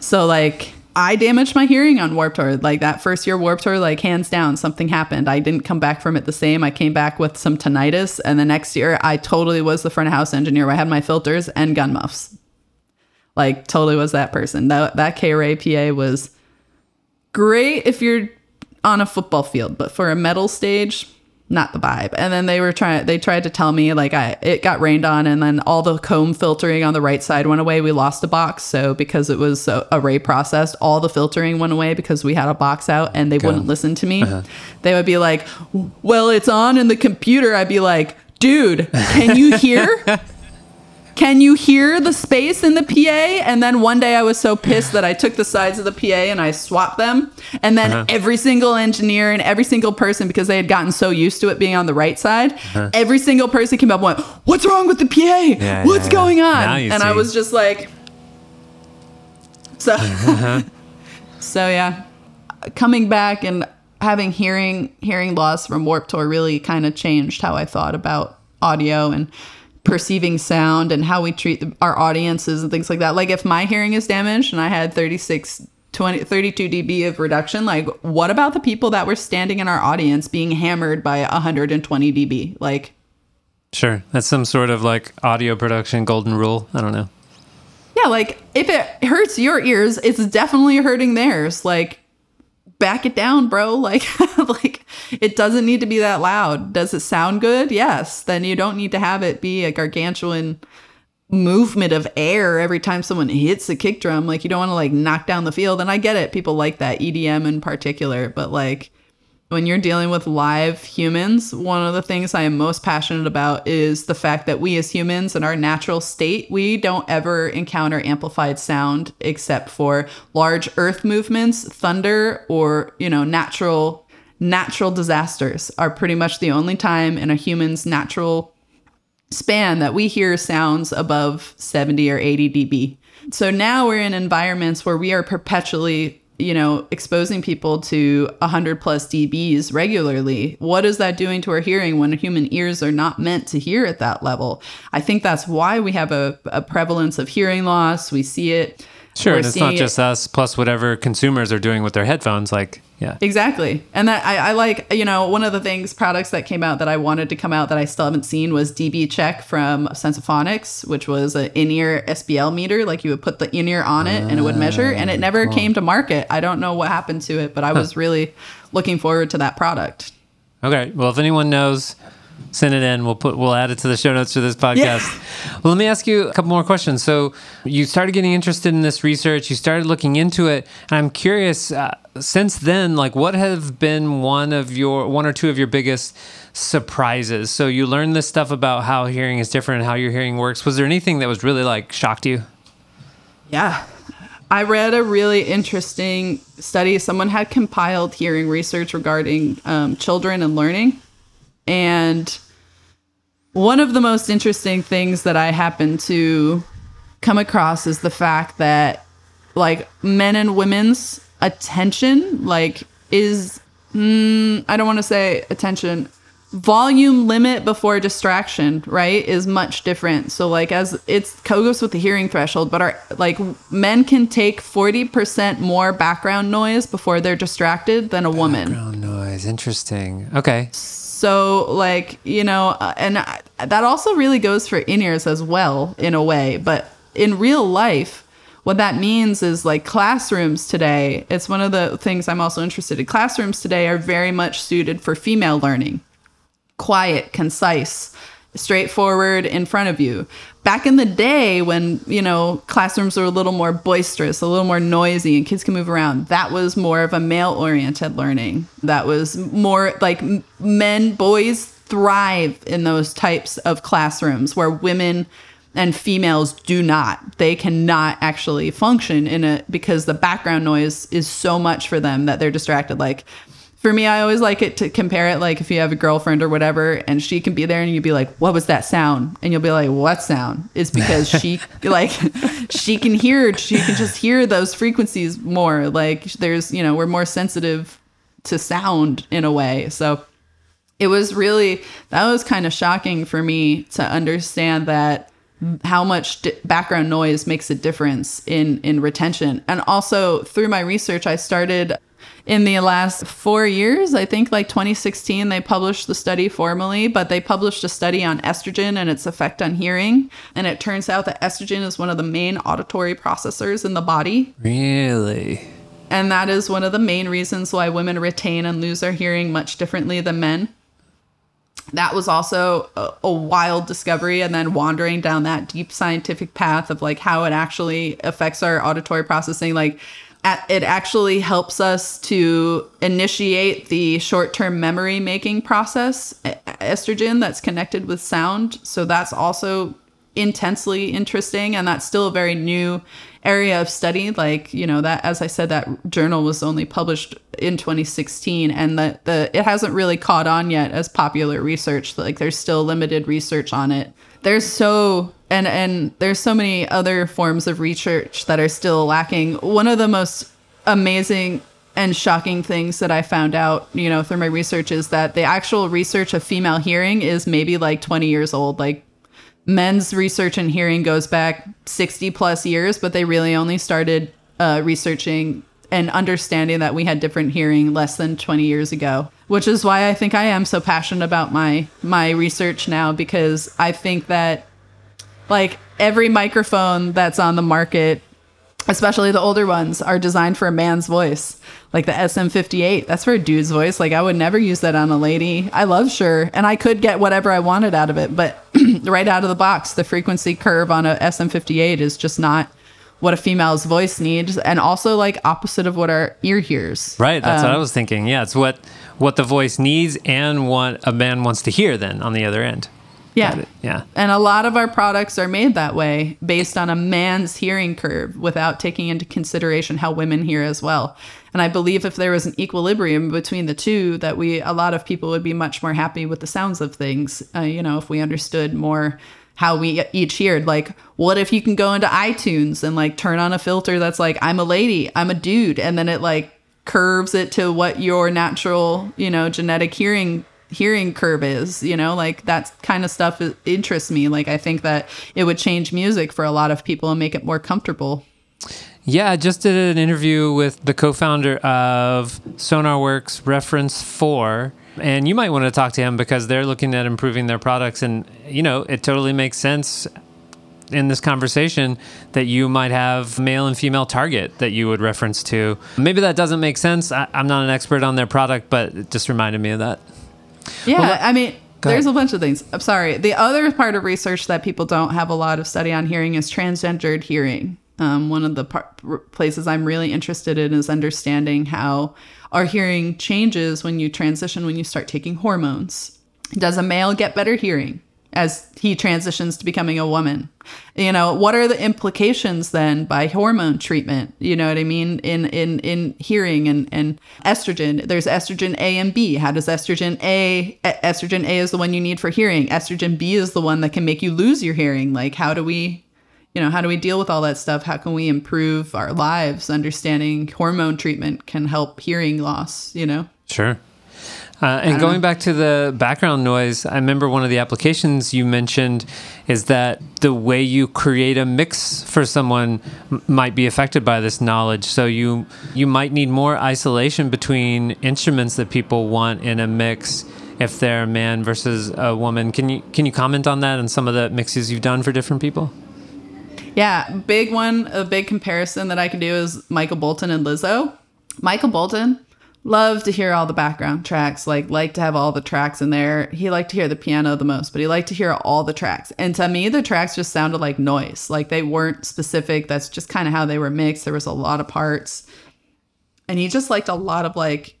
So like I damaged my hearing on Warp Tour. Like that first year Warp Tour, like hands down, something happened. I didn't come back from it the same. I came back with some tinnitus, and the next year I totally was the front of house engineer. I had my filters and gun muffs. Like totally was that person. That that K-array PA was great if you're on a football field, but for a metal stage, not the vibe. And then they were trying they tried to tell me like I it got rained on and then all the comb filtering on the right side went away. We lost a box. So because it was uh, array processed, all the filtering went away because we had a box out and they wouldn't listen to me. They would be like, "Well, it's on in the computer." I'd be like, "Dude, can you hear?" Can you hear the space in the PA? And then one day I was so pissed that I took the sides of the PA and I swapped them. And then Uh-huh. every single engineer and every single person, because they had gotten so used to it being on the right side, every single person came up and went, What's wrong with the PA? Uh-huh. Yeah, What's yeah, going on? Now you and I was just like, So, Uh-huh. so yeah, coming back and having hearing hearing loss from Warped Tour really kind of changed how I thought about audio and perceiving sound and how we treat the, our audiences and things like that. Like if my hearing is damaged and I had 36 20 32 dB of reduction, like what about the people that were standing in our audience being hammered by 120 dB? Like Sure. That's some sort of like audio production golden rule. I don't know. Yeah, like if it hurts your ears, it's definitely hurting theirs. Like back it down, bro. Like like it doesn't need to be that loud. Does it sound good? Yes. Then you don't need to have it be a gargantuan movement of air every time someone hits a kick drum. Like you don't want to like knock down the field. And I get it. People like that EDM in particular, but like when you're dealing with live humans, one of the things I am most passionate about is the fact that we as humans in our natural state, we don't ever encounter amplified sound except for large earth movements, thunder, or, you know, natural natural disasters are pretty much the only time in a human's natural span that we hear sounds above 70 or 80 dB. So now we're in environments where we are perpetually, you know, exposing people to 100 plus dBs regularly. What is that doing to our hearing when human ears are not meant to hear at that level? I think that's why we have a, a prevalence of hearing loss. We see it. Sure. And it's not seeing it- just us, plus whatever consumers are doing with their headphones. Like, yeah. Exactly. And that I, I like, you know, one of the things, products that came out that I wanted to come out that I still haven't seen was DB Check from Sensaphonics, which was an in ear SPL meter. Like you would put the in ear on it and it would measure, and it ah, never came to market. I don't know what happened to it, but I was really looking forward to that product. Okay. Well, if anyone knows, send it in. We'll put we'll add it to the show notes for this podcast. Well, let me ask you a couple more questions. So, you started getting interested in this research. You started looking into it, and I'm curious. Uh, since then, like, what have been one of your one or two of your biggest surprises? So, you learned this stuff about how hearing is different and how your hearing works. Was there anything that was really like shocked you? Yeah. I read a really interesting study. Someone had compiled hearing research regarding um, children and learning. And one of the most interesting things that I happened to come across is the fact that, like, men and women's attention, like, is, mm, I don't want to say attention, volume limit before distraction right is much different so like as it's goes with the hearing threshold but our like men can take 40% more background noise before they're distracted than a woman Oh, noise. Interesting. Okay. So like you know uh, and I- that also really goes for in-ears as well in a way. But in real life what that means is like classrooms today it's one of the things i'm also interested in. Classrooms today are very much suited for female learning. Quiet, concise, straightforward in front of you. Back in the day when, you know, classrooms were a little more boisterous, a little more noisy and kids can move around, that was more of a male oriented learning. That was more like men, boys thrive in those types of classrooms where women and females do not. They cannot actually function in it because the background noise is so much for them that they're distracted. Like for me, I always like it to compare it like if you have a girlfriend or whatever, and she can be there, and you'd be like, "What was that sound?" And you'll be like, "What sound?" It's because she like she can hear, she can just hear those frequencies more. Like there's, you know, we're more sensitive to sound in a way. So it was really that was kind of shocking for me to understand that how much di- background noise makes a difference in in retention and also through my research i started in the last four years i think like 2016 they published the study formally but they published a study on estrogen and its effect on hearing and it turns out that estrogen is one of the main auditory processors in the body Really? And that is one of the main reasons why women retain and lose their hearing much differently than men. That was also a, a wild discovery. And then wandering down that deep scientific path of like how it actually affects our auditory processing, like it actually helps us to initiate the short-term memory making process estrogen that's connected with sound. So that's also intensely interesting and that's still a very new area of study. Like you know that as i said that journal was only published in 2016 and the, the it hasn't really caught on yet as popular research. Like there's still limited research on it. There's so and and there's so many other forms of research that are still lacking one of the most amazing and shocking things that I found out, you know, through my research is that the actual research of female hearing is maybe like 20 years old. Like men's research and hearing goes back 60 plus years, but they really only started uh, researching and understanding that we had different hearing less than 20 years ago which is why i think i am so passionate about my my research now because i think that like every microphone that's on the market especially the older ones are designed for a man's voice like the sm58 that's for a dude's voice like i would never use that on a lady i love sure and i could get whatever i wanted out of it but right out of the box the frequency curve on a sm58 is just not what a female's voice needs and also like opposite of what our ear hears Right. That's what I Um, was thinking. Yeah, it's what what the voice needs and what a man wants to hear. Then on the other end. Yeah. Yeah. And a lot of our products are made that way based on a man's hearing curve without taking into consideration how women hear as well. And I believe if there was an equilibrium between the two, that we, a lot of people would be much more happy with the sounds of things. Uh, you know, if we understood more how we each heard. Like, what if you can go into iTunes and like turn on a filter that's like, I'm a lady, I'm a dude, and then it like curves it to what your natural, you know, genetic hearing hearing curve is you know like that kind of stuff interests me like i think that it would change music for a lot of people and make it more comfortable Yeah, I just did an interview with the co-founder of SonarWorks Reference 4 and you might want to talk to him because they're looking at improving their products and you know, it totally makes sense in this conversation that you might have male and female target that you would reference to. Maybe that doesn't make sense. I, I'm not an expert on their product, but it just reminded me of that. Yeah Well, i mean there's ahead. a bunch of things. I'm sorry. The other part of research that people don't have a lot of study on hearing is transgendered hearing. Um, one of the par- places i'm really interested in is understanding how our hearing changes when you transition when you start taking hormones. Does a male get better hearing as he transitions to becoming a woman. You know what are the implications then by hormone treatment? You know what i mean? In in in hearing and and estrogen. There's estrogen a and b. How does estrogen a estrogen a is the one you need for hearing. Estrogen b is the one that can make you lose your hearing. Like how do we you know how do we deal with all that stuff? How can we improve our lives? Understanding hormone treatment can help hearing loss you know? Sure. Uh, and going back to the background noise, I remember one of the applications you mentioned is that the way you create a mix for someone m- might be affected by this knowledge. So you you might need more isolation between instruments that people want in a mix if they're a man versus a woman. Can you can you comment on that and some of the mixes you've done for different people? Yeah, big one, a big comparison that I can do is Michael Bolton and Lizzo. Michael Bolton loved to hear all the background tracks, like liked to have all the tracks in there. He liked to hear the piano the most, but he liked to hear all the tracks. And to me, the tracks just sounded like noise. Like they weren't specific. That's just kind of how they were mixed. There was a lot of parts. And he just liked a lot of like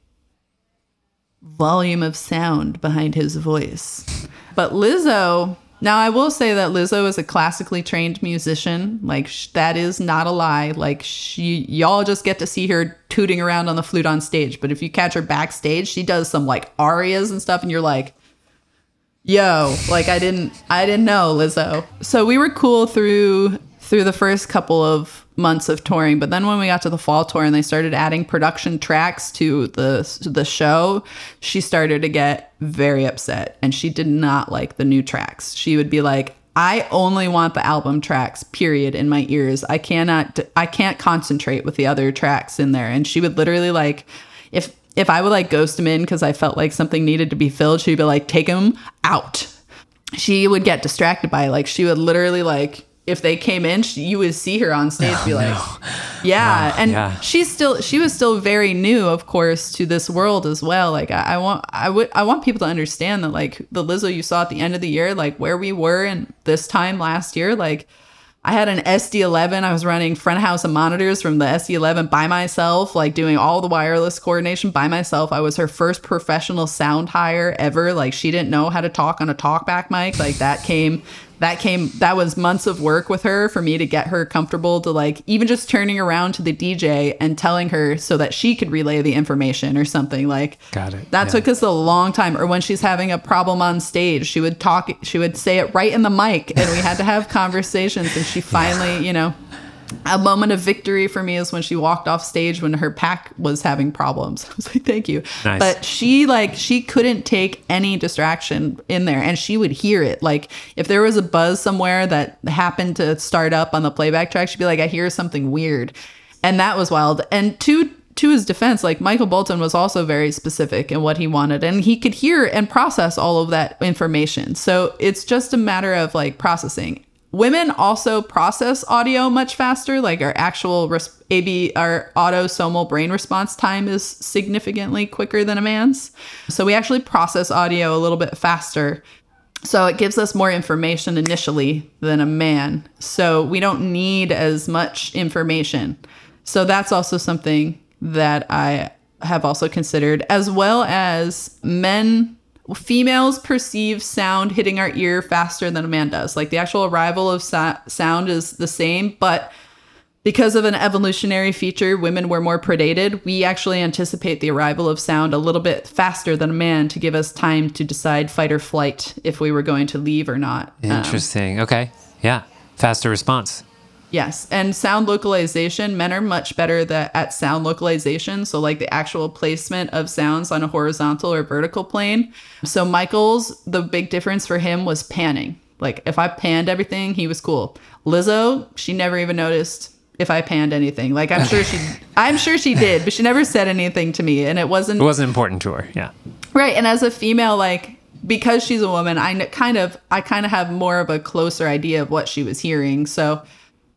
volume of sound behind his voice. But Lizzo, now I will say that Lizzo is a classically trained musician. Like sh- that is not a lie. Like she y'all just get to see her tooting around on the flute on stage, but if you catch her backstage, she does some like arias and stuff and you're like yo, like I didn't I didn't know Lizzo. So we were cool through through the first couple of months of touring, but then when we got to the fall tour and they started adding production tracks to the the show, she started to get very upset and she did not like the new tracks. She would be like I only want the album tracks, period, in my ears. I cannot I can't concentrate with the other tracks in there. And she would literally like if if I would like ghost him in because I felt like something needed to be filled, she'd be like, take him out. She would get distracted by it. like she would literally like if they came in, she, you would see her on stage oh, be like, yeah. Oh, and yeah. she's still, she was still very new, of course, to this world as well. Like I, I want, I would, I want people to understand that like the Lizzo you saw at the end of the year, like where we were in this time last year, like I had an SD11. I was running front house and monitors from the SD11 by myself, like doing all the wireless coordination by myself. I was her first professional sound hire ever. Like she didn't know how to talk on a talkback mic. Like that came that came that was months of work with her for me to get her comfortable to like even just turning around to the DJ and telling her so that she could relay the information or something like Got it. that Yeah. took us a long time or when she's having a problem on stage she would talk she would say it right in the mic and we had to have conversations and she finally you know a moment of victory for me is when she walked off stage when her pack was having problems. I was like, thank you. Nice. But she like she couldn't take any distraction in there and she would hear it. Like if there was a buzz somewhere that happened to start up on the playback track, she'd be like, I hear something weird. And that was wild. And to to his defense, like Michael Bolton was also very specific in what he wanted and he could hear and process all of that information. So it's just a matter of like processing. Women also process audio much faster. Like our actual res- AB, our autosomal brain response time is significantly quicker than a man's. So we actually process audio a little bit faster. So it gives us more information initially than a man. So we don't need as much information. So that's also something that I have also considered, as well as men females perceive sound hitting our ear faster than a man does. Like the actual arrival of sound is the same, but because of an evolutionary feature, women were more predated. We actually anticipate the arrival of sound a little bit faster than a man to give us time to decide fight or flight if we were going to leave or not. Um, Interesting. okay. Yeah. Faster response. Yes, and sound localization, men are much better that, at sound localization. So, like the actual placement of sounds on a horizontal or vertical plane. So, Michael's, the big difference for him was panning. Like, if I panned everything, he was cool. Lizzo, she never even noticed if I panned anything. Like, I'm sure she, I'm sure she did, but she never said anything to me. And it wasn't It wasn't important to her. Yeah. Right, and as a female, like because she's a woman, I kn- kind of, I kind of have more of a closer idea of what she was hearing. So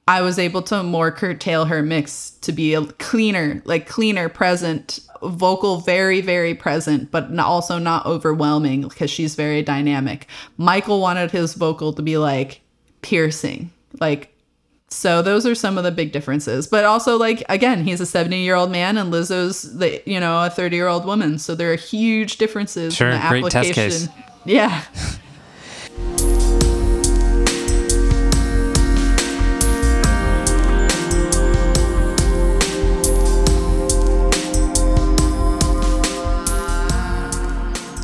I was able to more curtail her mix to be a cleaner, like cleaner, present vocal, very, very present, but also not overwhelming because she's very dynamic. Michael wanted his vocal to be like piercing, like so those are some of the big differences. But also like again, he's a 70-year-old man and Lizzo's the you know, a 30-year-old woman. So there are huge differences Sure, in the great test application. case. Yeah.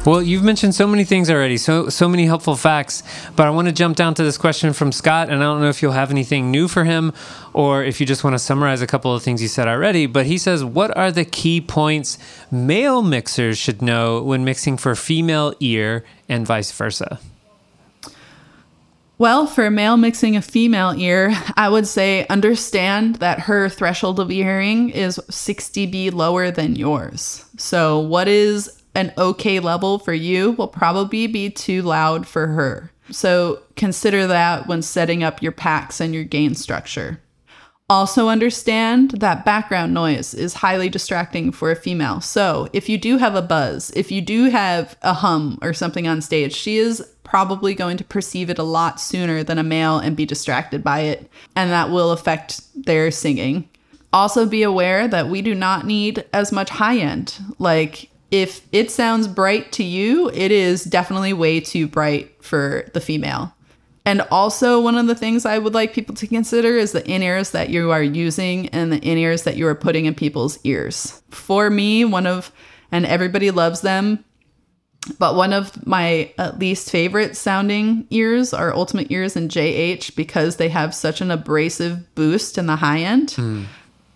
Well, you've mentioned so many things already, so so many helpful facts. But I want to jump down to this question from Scott, and I don't know if you'll have anything new for him, or if you just want to summarize a couple of things you said already. But he says, "What are the key points male mixers should know when mixing for female ear and vice versa?" Well, for a male mixing a female ear, I would say understand that her threshold of hearing is 60 dB lower than yours. So, what is an okay level for you will probably be too loud for her. So, consider that when setting up your packs and your gain structure. Also, understand that background noise is highly distracting for a female. So, if you do have a buzz, if you do have a hum or something on stage, she is probably going to perceive it a lot sooner than a male and be distracted by it. And that will affect their singing. Also, be aware that we do not need as much high end. Like, if it sounds bright to you, it is definitely way too bright for the female. And also, one of the things I would like people to consider is the in ears that you are using and the in ears that you are putting in people's ears. For me, one of, and everybody loves them, but one of my least favorite sounding ears are Ultimate Ears and JH because they have such an abrasive boost in the high end. Hmm.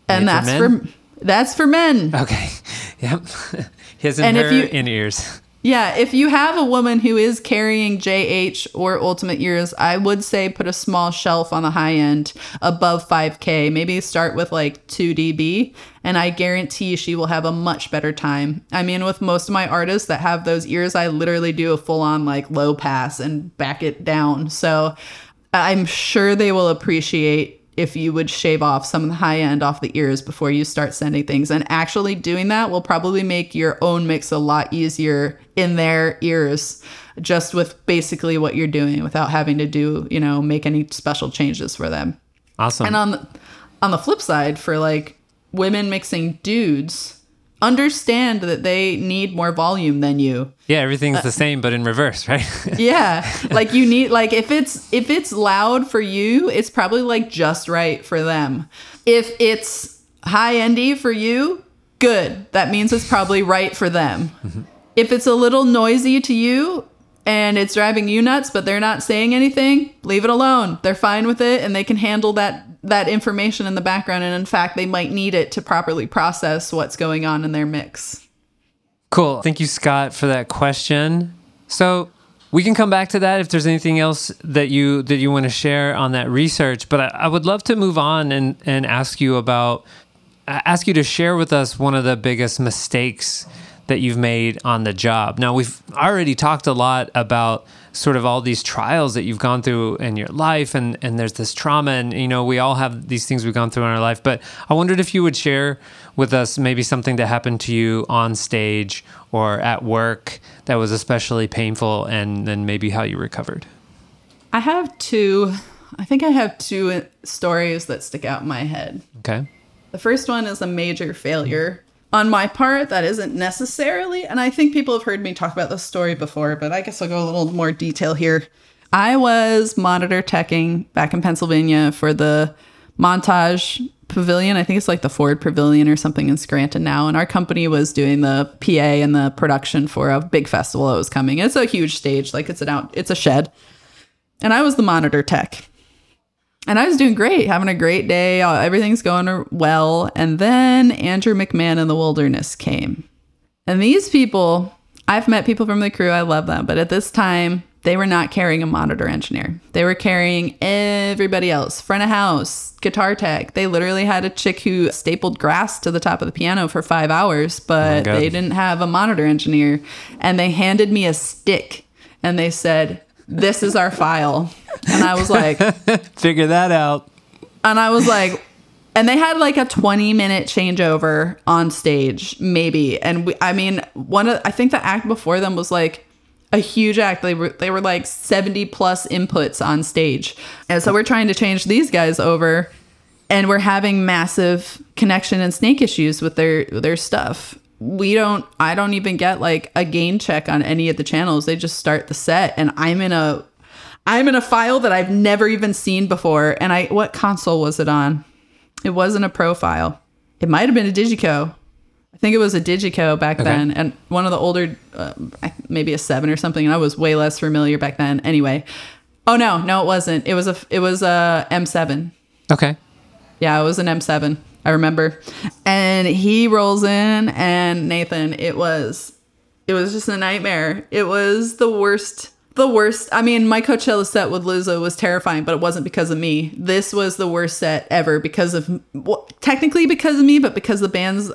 And Made for that's men? for that's for men. Okay. Yep. His and, And if her you- in ears. Yeah, if you have a woman who is carrying JH or Ultimate Ears, I would say put a small shelf on the high end above 5K. Maybe start with like 2 dB, and I guarantee she will have a much better time. I mean, with most of my artists that have those ears, I literally do a full on like low pass and back it down. So I'm sure they will appreciate if you would shave off some of the high end off the ears before you start sending things. And actually doing that will probably make your own mix a lot easier in their ears, just with basically what you're doing without having to do, you know, make any special changes for them. Awesome. And on the, on the flip side, for like women mixing dudes, understand that they need more volume than you. yeah, everything's the uh, same, but in reverse, right? Yeah, like you need like if it's if it's loud for you, it's probably like just right for them. If it's high endy for you, good. That means it's probably right for them. Mm-hmm. If it's a little noisy to you and it's driving you nuts, but they're not saying anything, leave it alone. They're fine with it and they can handle that that information in the background and in fact they might need it to properly process what's going on in their mix. Cool. Thank you, Scott, for that question. So we can come back to that if there's anything else that you that you want to share on that research. But I, I would love to move on and and ask you about ask you to share with us one of the biggest mistakes that you've made on the job. Now we've already talked a lot about sort of all these trials that you've gone through in your life and and there's this trauma and you know we all have these things we've gone through in our life but I wondered if you would share with us maybe something that happened to you on stage or at work that was especially painful and then maybe how you recovered. I have two I think I have two stories that stick out in my head. Okay. The first one is a major failure on my part that isn't necessarily, and I think people have heard me talk about this story before, but I guess I'll go a little more detail here. I was monitor teching back in Pennsylvania for the Montage Pavilion. I think it's like the Ford Pavilion or something in Scranton now. And our company was doing the PA and the production for a big festival that was coming. It's a huge stage, like it's an out, it's a shed. And I was the monitor tech and I was doing great, having a great day. uh, Everything's going well. And then Andrew McMahon in the Wilderness came. And these people, I've met people from the crew, I love them. But at this time, they were not carrying a monitor engineer. They were carrying everybody else, front of house, guitar tech. They literally had a chick who stapled grass to the top of the piano for five hours, but God. they didn't have a monitor engineer. And they handed me a stick and they said, This is our file. And I was like, Figure that out. and I was like, and they had like a 20 minute changeover on stage, maybe. And we, I mean, one of, I think the act before them was like a huge act. They were, they were like 70 plus inputs on stage. And so we're trying to change these guys over and we're having massive connection and snake issues with their, their stuff. We don't, I don't even get like a gain check on any of the channels. They just start the set and I'm in a, I'm in a file that I've never even seen before. And I, what console was it on? It wasn't a profile. It might have been a Digico. I think it was a Digico back Okay. then, and one of the older, uh, maybe a seven or something. And I was way less familiar back then. Anyway, oh no, no, it wasn't. It was a, it was a M7. Okay. Yeah, it was an M7. I remember. And he rolls in and Nathan, it was it was just a nightmare. It was the worst the worst. I mean, my Coachella set with Lizzo was terrifying, but it wasn't because of me. This was the worst set ever because of well, technically because of me, but because the band's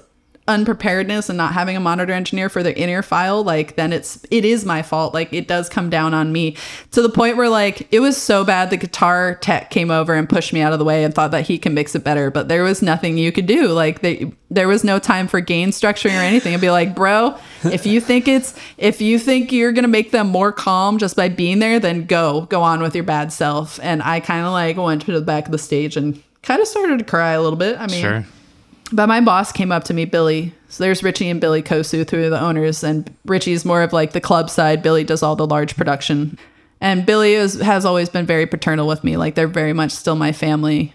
unpreparedness and not having a monitor engineer for their inner file like then it's it is my fault. Like it does come down on me to the point where like it was so bad the guitar tech came over and pushed me out of the way and thought that he can mix it better but there was nothing you could do. Like they, there was no time for gain structuring or anything. I'd be like bro if you think it's if you think you're gonna make them more calm just by being there then go go on with your bad self. And i kind of like went to the back of the stage and kind of started to cry a little bit. I mean Sure. But my boss came up to me, Billy. So there's Richie and Billy Kosu, through the owners, and Richie's more of like the club side. Billy does all the large production, and Billy is, has always been very paternal with me. Like they're very much still my family.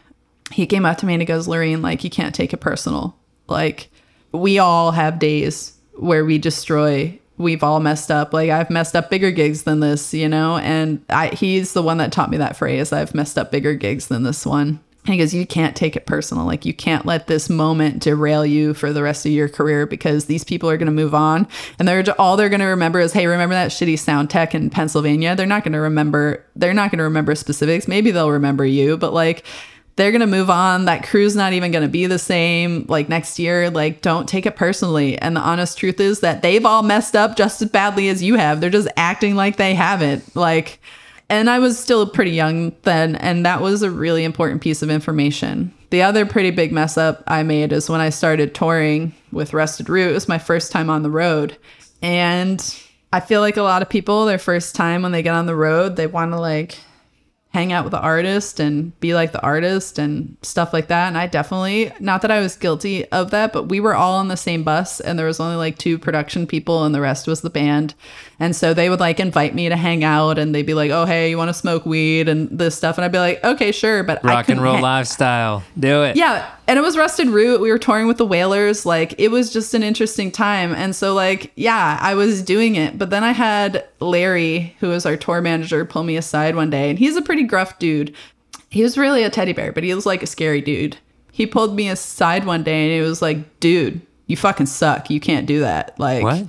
He came up to me and he goes, "Lorene, like you can't take it personal. Like we all have days where we destroy." We've all messed up. Like I've messed up bigger gigs than this, you know. And I, he's the one that taught me that phrase. I've messed up bigger gigs than this one. And he goes, You can't take it personal. Like, you can't let this moment derail you for the rest of your career because these people are going to move on. And they're all they're going to remember is, Hey, remember that shitty sound tech in Pennsylvania? They're not going to remember, they're not going to remember specifics. Maybe they'll remember you, but like, they're going to move on. That crew's not even going to be the same like next year. Like, don't take it personally. And the honest truth is that they've all messed up just as badly as you have. They're just acting like they haven't. Like, And I was still pretty young then, and that was a really important piece of information. The other pretty big mess up I made is when I started touring with Rusted Root. It was my first time on the road. And I feel like a lot of people, their first time when they get on the road, they want to like hang out with the artist and be like the artist and stuff like that. And I definitely, not that I was guilty of that, but we were all on the same bus and there was only like two production people and the rest was the band. And so they would like invite me to hang out and they'd be like, oh, hey, you want to smoke weed and this stuff. And I'd be like, okay, sure. But Rock and roll hang- lifestyle. Do it. yeah, and it was Rusted Root. We were touring with the Wailers. Like it was just an interesting time. And so like, yeah, I was doing it. But then I had Larry, who was our tour manager, pull me aside one day, and he's a pretty gruff dude. He was really a teddy bear, but he was like a scary dude. He pulled me aside one day and he was like, dude, you fucking suck. You can't do that. Like What?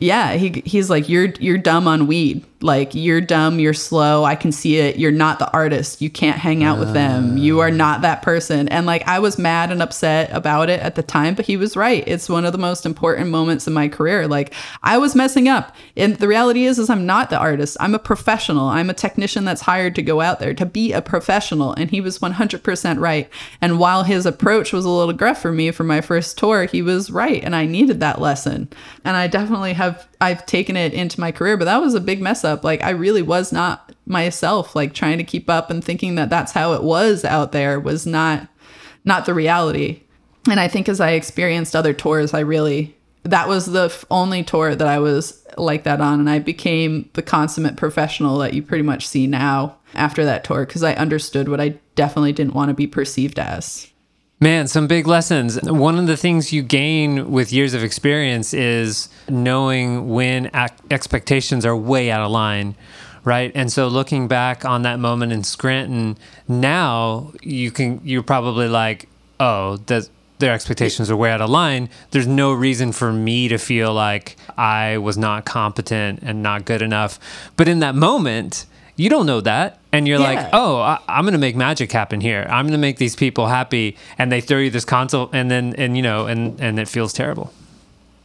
Yeah, he he's like you're you're dumb on weed. Like you're dumb, you're slow. I can see it. You're not the artist. You can't hang out with them. You are not that person. And like I was mad and upset about it at the time, but he was right. It's one of the most important moments in my career. Like I was messing up. And the reality is is I'm not the artist. I'm a professional. I'm a technician that's hired to go out there to be a professional and he was 100% right. And while his approach was a little gruff for me for my first tour, he was right and I needed that lesson. And I definitely have I've taken it into my career, but that was a big mess up. Like I really was not myself. Like trying to keep up and thinking that that's how it was out there was not not the reality. And I think as I experienced other tours, I really that was the f- only tour that I was like that on, and I became the consummate professional that you pretty much see now after that tour because I understood what I definitely didn't want to be perceived as. Man, some big lessons. One of the things you gain with years of experience is knowing when ac- expectations are way out of line, right? And so looking back on that moment in Scranton, now you can you're probably like, "Oh, that their expectations are way out of line. There's no reason for me to feel like I was not competent and not good enough." But in that moment, you don't know that. And you're like, oh, I, I'm going to make magic happen here. I'm going to make these people happy. And they throw you this console and then, and you know, and, and it feels terrible.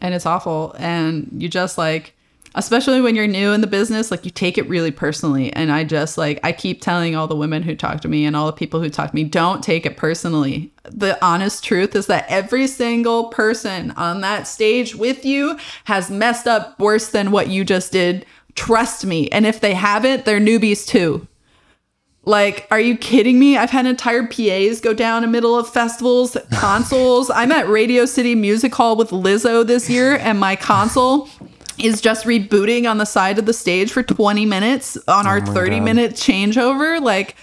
and it's awful and you just like especially when you're new in the business like you take it really personally and i just like i keep telling all the women who talk to me and all the people who talk to me don't take it personally the honest truth is that every single person on that stage with you has messed up worse than what you just did trust me and if they haven't they're newbies too like, are you kidding me? I've had entire PAs go down in middle of festivals, consoles. I'm at Radio City Music Hall with Lizzo this year, and my console is just rebooting on the side of the stage for 20 minutes on oh our 30 minute changeover. Like,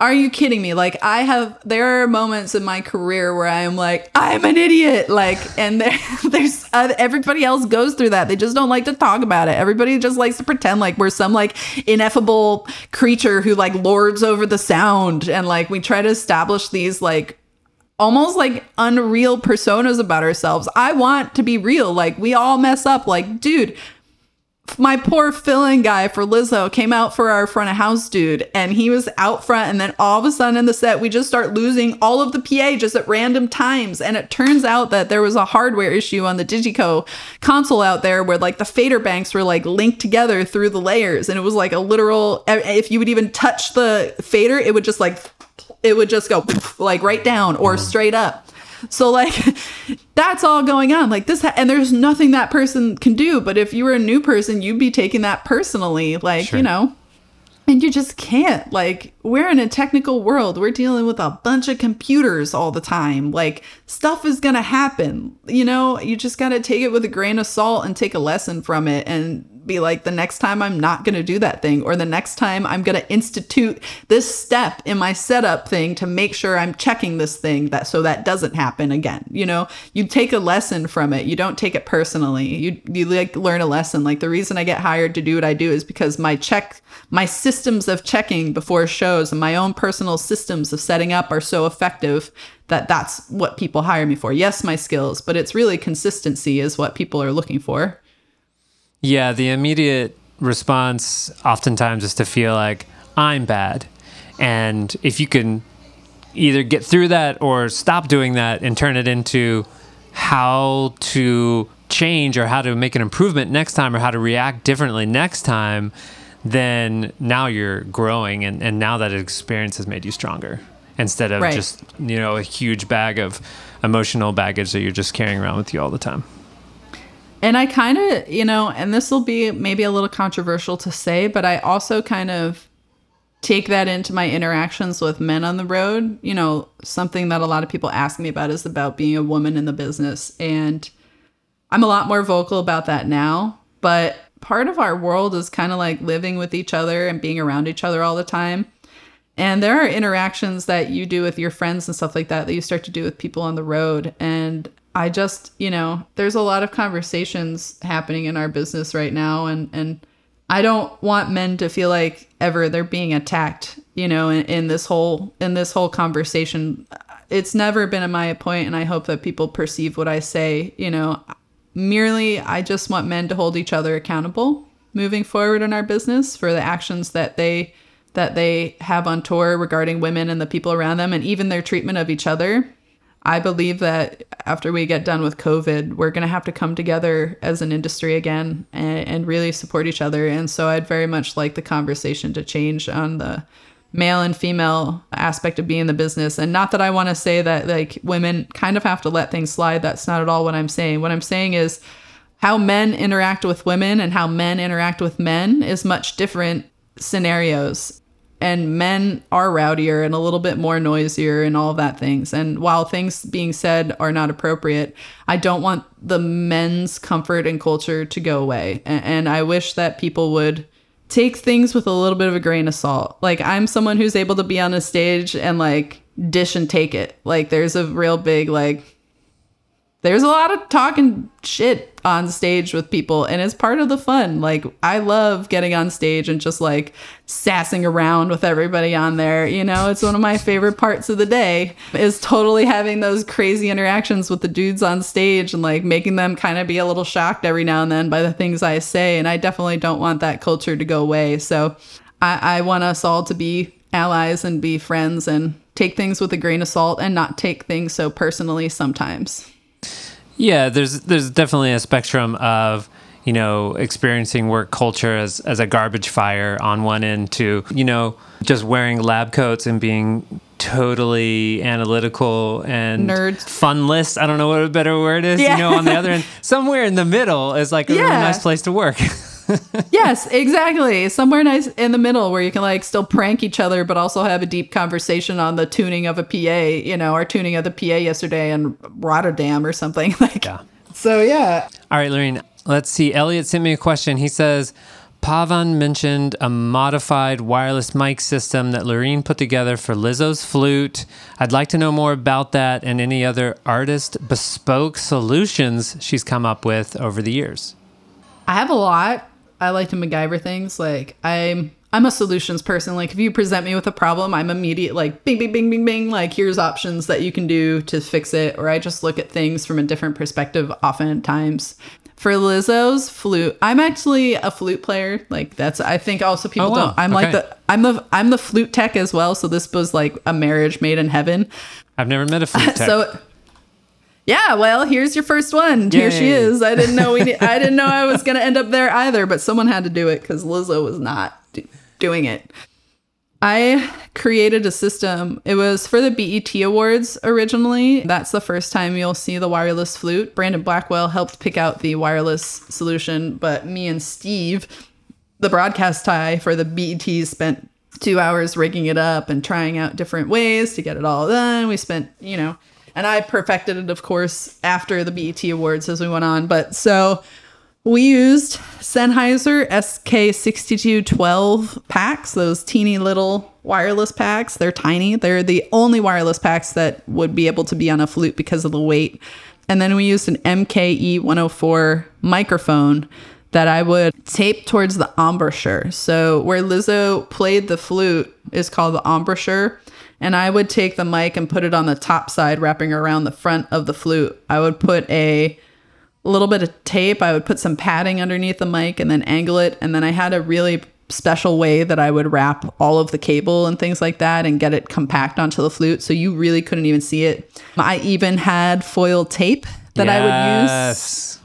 are you kidding me? Like, I have, there are moments in my career where I'm like, I'm an idiot. Like, and there, there's, uh, everybody else goes through that. They just don't like to talk about it. Everybody just likes to pretend like we're some like ineffable creature who like lords over the sound. And like, we try to establish these like, almost like unreal personas about ourselves. I want to be real. Like, we all mess up. Like, dude, my poor fill-in guy for Lizzo came out for our front of house dude, and he was out front, and then all of a sudden in the set, we just start losing all of the PA just at random times. And it turns out that there was a hardware issue on the Digico console out there where like the fader banks were like linked together through the layers, and it was like a literal. If you would even touch the fader, it would just like it would just go like right down or mm-hmm. straight up. So like that's all going on like this ha- and there's nothing that person can do but if you were a new person you'd be taking that personally like Sure. you know and you just can't like we're in a technical world. We're dealing with a bunch of computers all the time. Like stuff is gonna happen you know? You just gotta take it with a grain of salt and take a lesson from it and be like the next time i'm not gonna do that thing or the next time i'm gonna institute this step in my setup thing to make sure i'm checking this thing that so that doesn't happen again you know? You take a lesson from it. You don't take it personally. You you like learn a lesson. Like the reason i get hired to do what i do is because my check my systems of checking before shows and my own personal systems of setting up are so effective that that's what people hire me for yes my skills but it's really consistency is what people are looking for Yeah, the immediate response oftentimes is to feel like I'm bad. And if you can either get through that or stop doing that and turn it into how to change or how to make an improvement next time or how to react differently next time, then now you're growing and, and now that experience has made you stronger instead of Right. just, you know, a huge bag of emotional baggage that you're just carrying around with you all the time. And I kind of, you know, and this will be maybe a little controversial to say, but I also kind of take that into my interactions with men on the road. You know, something that a lot of people ask me about is about being a woman in the business. And I'm a lot more vocal about that now. But part of our world is kind of like living with each other and being around each other all the time. And there are interactions that you do with your friends and stuff like that that you start to do with people on the road. And I just, you know, there's a lot of conversations happening in our business right now. And, and I don't want men to feel like ever they're being attacked, you know, in, in this whole, in this whole conversation. It's never been in my. And I hope that people perceive what I say, you know, merely I just want men to hold each other accountable moving forward in our business for the actions that they that they have on tour regarding women and the people around them and even their treatment of each other. I believe that after we get done with COVID, we're going to have to come together as an industry again and, and really support each other. And so I'd very much like the conversation to change on the male and female aspect of being in the business. And not that I want to say that like women kind of have to let things slide. That's not at all what I'm saying. What I'm saying is how men interact with women and how men interact with men is much different scenarios. And men are rowdier and a little bit more noisier and all of that things. And while things being said are not appropriate, I don't want the men's comfort and culture to go away. And, and I wish that people would take things with a little bit of a grain of salt. Like I'm someone who's able to be on a stage and like dish and take it. Like there's a real big like there's a lot of talking shit on stage with people and it's part of the fun. Like I love getting on stage and just like sassing around with everybody on there. You know, it's one of my favorite parts of the day is totally having those crazy interactions with the dudes on stage and like making them kind of be a little shocked every now and then by the things I say. And I definitely don't want that culture to go away. So I, I want us all to be allies and be friends and take things with a grain of salt and not take things so personally sometimes. Yeah, there's there's definitely a spectrum of you know experiencing work culture as as a garbage fire on one end to you know just wearing lab coats and being totally analytical and Nerds. funless. I don't know what a better word is. Yeah. You know, on the other end, somewhere in the middle is like a really nice place to work. yes, exactly. Somewhere nice in the middle where you can like still prank each other, but also have a deep conversation on the tuning of a PA, you know, our tuning of the PA yesterday in Rotterdam or something like. Yeah. So yeah, All right, Lorene, let's see. Elliot sent me a question. He says, Pavan mentioned a modified wireless mic system that Lorene put together for Lizzo's flute. I'd like to know more about that and any other artist bespoke solutions she's come up with over the years. I have a lot. I like to MacGyver things. Like I'm I'm a solutions person. Like if you present me with a problem, I'm immediate like bing bing bing bing bing like here's options that you can do to fix it or I just look at things from a different perspective oftentimes. For Lizzo's flute, I'm actually a flute player. Like that's I think also people Oh, wow. don't I'm like the I'm the I'm the flute tech as well, so this was like a marriage made in heaven. I've never met a flute tech. So yeah, well, here's your first one. Here she is. I didn't know we. ne- I didn't know I was gonna end up there either, but someone had to do it because Lizzo was not do- doing it. I created a system. It was for the BET Awards originally. That's the first time you'll see the wireless flute. Brandon Blackwell helped pick out the wireless solution, but me and Steve, the broadcast tie for the BET, spent two hours rigging it up and trying out different ways to get it all done. We spent, you know, and I perfected it, of course, after the BET Awards as we went on. But so we used Sennheiser SK6212 packs, those teeny little wireless packs. They're tiny. They're the only wireless packs that would be able to be on a flute because of the weight. And then we used an MKE 104 microphone that I would tape towards the embouchure. So where Lizzo played the flute is called the embouchure. And I would take the mic and put it on the top side, wrapping around the front of the flute. I would put a little bit of tape. I would put some padding underneath the mic and then angle it. And then I had a really special way that I would wrap all of the cable and things like that and get it compact onto the flute. So you really couldn't even see it. I even had foil tape that I would use Yes.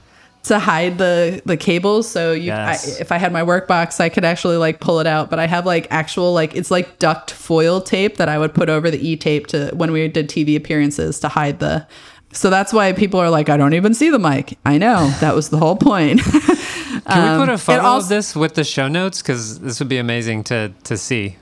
To hide the the cables. So you, Yes. I, if I had my work box, I could actually like pull it out. But I have like actual like it's like duct foil tape that I would put over the e tape to when we did TV appearances to hide the. So that's why people are like, I don't even see the mic. I know that was the whole point. Can we put a um, photo also- of this with the show notes? Because this would be amazing to to see.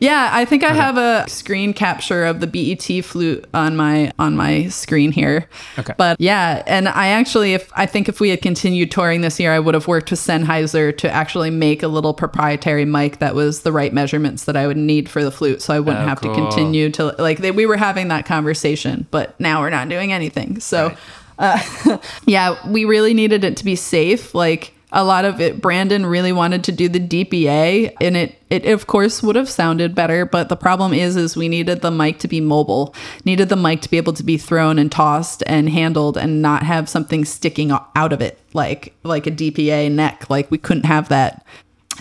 Yeah, I think I have a screen capture of the BET flute on my on my screen here. Okay. But yeah, and I actually if I think if we had continued touring this year, I would have worked with Sennheiser to actually make a little proprietary mic that was the right measurements that I would need for the flute so I wouldn't Oh, have cool. to continue to like they, we were having that conversation, but now we're not doing anything. So uh, yeah, we really needed it to be safe. Like a lot of it, Brandon really wanted to do the DPA, and it it of course would have sounded better. But the problem is, is we needed the mic to be mobile, needed the mic to be able to be thrown and tossed and handled, and not have something sticking out of it like like a DPA neck. Like we couldn't have that,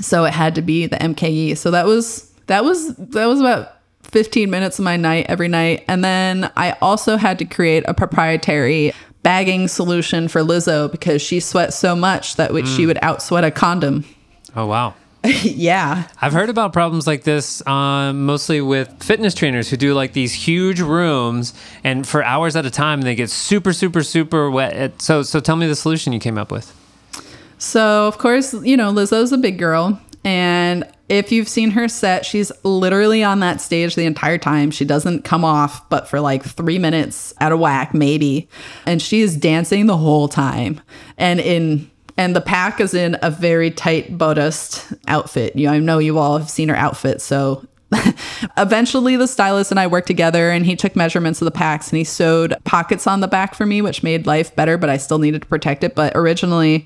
so it had to be the MKE. So that was that was that was about 15 minutes of my night every night. And then I also had to create a proprietary bagging solution for Lizzo because she sweats so much that would, she would outsweat a condom. Oh wow. yeah. I've heard about problems like this um, mostly with fitness trainers who do like these huge rooms and for hours at a time they get super super super wet. So so tell me the solution you came up with. So, of course, you know, Lizzo's a big girl. And if you've seen her set, she's literally on that stage the entire time. She doesn't come off, but for like three minutes at a whack, maybe. And she is dancing the whole time. And in and the pack is in a very tight bodust outfit. You I know you all have seen her outfit, so eventually the stylist and I worked together and he took measurements of the packs and he sewed pockets on the back for me, which made life better, but I still needed to protect it. But originally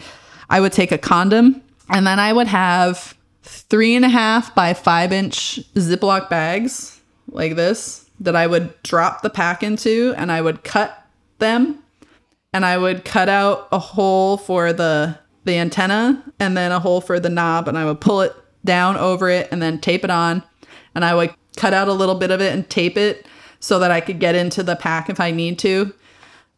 I would take a condom and then I would have three and a half by five inch Ziploc bags like this that I would drop the pack into and I would cut them and I would cut out a hole for the the antenna and then a hole for the knob and I would pull it down over it and then tape it on and I would cut out a little bit of it and tape it so that I could get into the pack if I need to.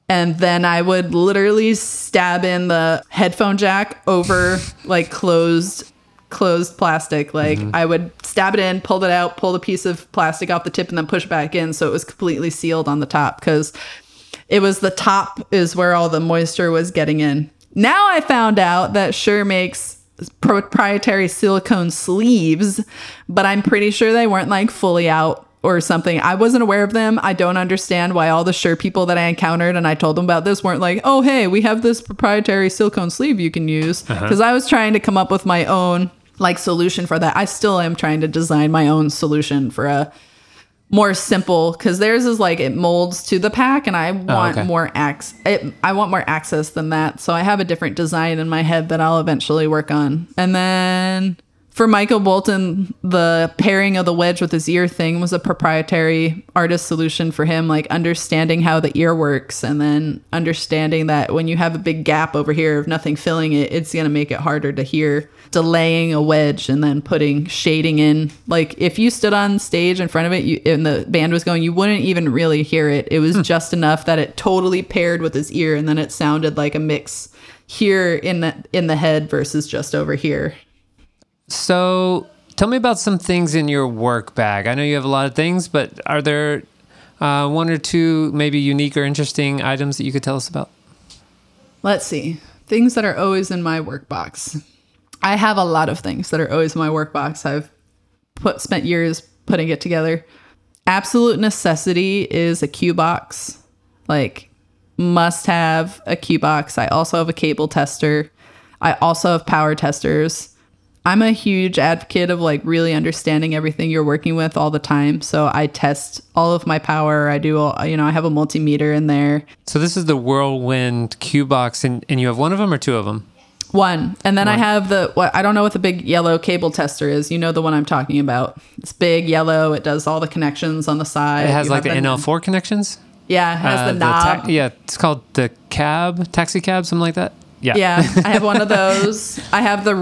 And then I would literally stab in the headphone jack over like closed closed plastic. Like mm-hmm. I would stab it in, pull it out, pull the piece of plastic off the tip and then push it back in so it was completely sealed on the top cuz it was the top is where all the moisture was getting in. Now I found out that Shure makes proprietary silicone sleeves, but I'm pretty sure they weren't like fully out or something. I wasn't aware of them. I don't understand why all the Shure people that I encountered and I told them about this weren't like, "Oh, hey, we have this proprietary silicone sleeve you can use." Uh-huh. Cuz I was trying to come up with my own like solution for that. I still am trying to design my own solution for a more simple because theirs is like it molds to the pack and i oh, want okay. more ac- it, i want more access than that so i have a different design in my head that i'll eventually work on and then for michael bolton the pairing of the wedge with his ear thing was a proprietary artist solution for him like understanding how the ear works and then understanding that when you have a big gap over here of nothing filling it it's going to make it harder to hear delaying a wedge and then putting shading in. Like if you stood on stage in front of it you, and the band was going, you wouldn't even really hear it. It was just enough that it totally paired with his ear, and then it sounded like a mix here in the in the head versus just over here. So tell me about some things in your work bag. I know you have a lot of things, but are there uh, one or two maybe unique or interesting items that you could tell us about? Let's see. Things that are always in my work box. I have a lot of things that are always in my work box. I've put spent years putting it together. Absolute necessity is a cue box. Like must have a cue box. I also have a cable tester. I also have power testers. I'm a huge advocate of like really understanding everything you're working with all the time. So I test all of my power. I do, all, you know, I have a multimeter in there. So this is the Whirlwind Q box, and, and you have one of them or two of them? One. And then I have the what I don't know what the big yellow cable tester is. You know the one I'm talking about. It's big yellow. It does all the connections on the side. It has You like the NL4 connections. Yeah, it has Uh, the ta- knob. yeah, it's called the cab, taxi cab, something like that. Yeah. yeah, I have one of those. I have the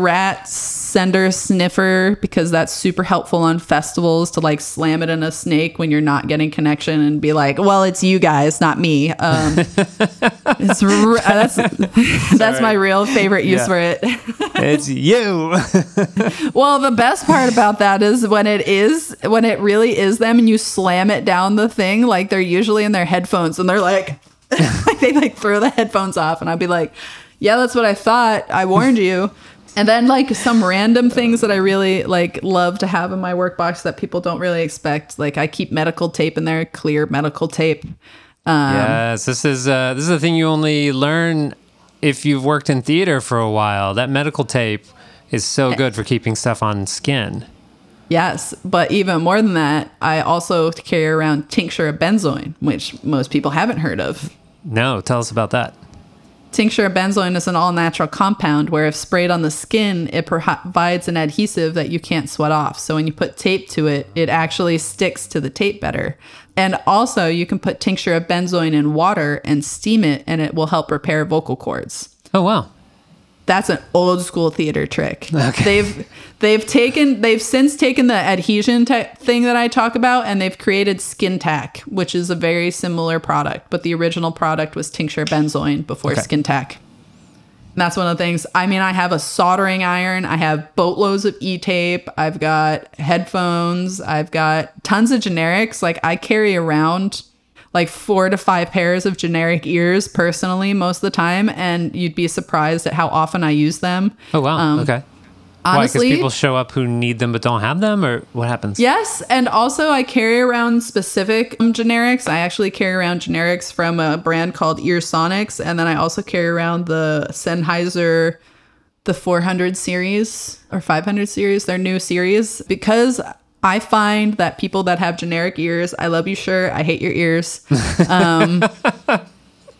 sender sniffer because that's super helpful on festivals to like slam it in a snake when you're not getting connection and be like, well, it's you guys, not me. Um, it's r- that's that's my real favorite use Yeah. for it. it's you. well, the best part about that is when it is when it really is them and you slam it down the thing, like they're usually in their headphones and they're like, like they like throw the headphones off and I'd be like, yeah, that's what I thought. I warned you. And then like some random things that I really like love to have in my work box that people don't really expect. Like I keep medical tape in there, clear medical tape. yes, this is uh, this is a thing you only learn if you've worked in theater for a while. That medical tape is so good for keeping stuff on skin. Yes, but even more than that, I also carry around tincture of benzoin, which most people haven't heard of. No, tell us about that. Tincture of benzoin is an all natural compound where, if sprayed on the skin, it provides an adhesive that you can't sweat off. So, when you put tape to it, it actually sticks to the tape better. And also, you can put tincture of benzoin in water and steam it, and it will help repair vocal cords. Oh wow. That's an old school theater trick. They've they've taken they've since taken the adhesion te- thing that I talk about and they've created Skin Tac, which is a very similar product, but the original product was tincture benzoin before Okay. Skin Tac. And that's one of the things. I mean, I have a soldering iron, I have boatloads of e-tape, I've got headphones, I've got tons of generics. Like I carry around like four to five pairs of generic ears personally most of the time, and you'd be surprised at how often I use them. Oh wow. Um, okay. Why? Because people show up who need them but don't have them, or what happens? yes, and also I carry around specific um, generics. I actually carry around generics from a brand called Earsonics, and then I also carry around the Sennheiser, the 400 series or 500 series, their new series, because I find that people that have generic ears, I love you, Shure, I hate your ears. Um,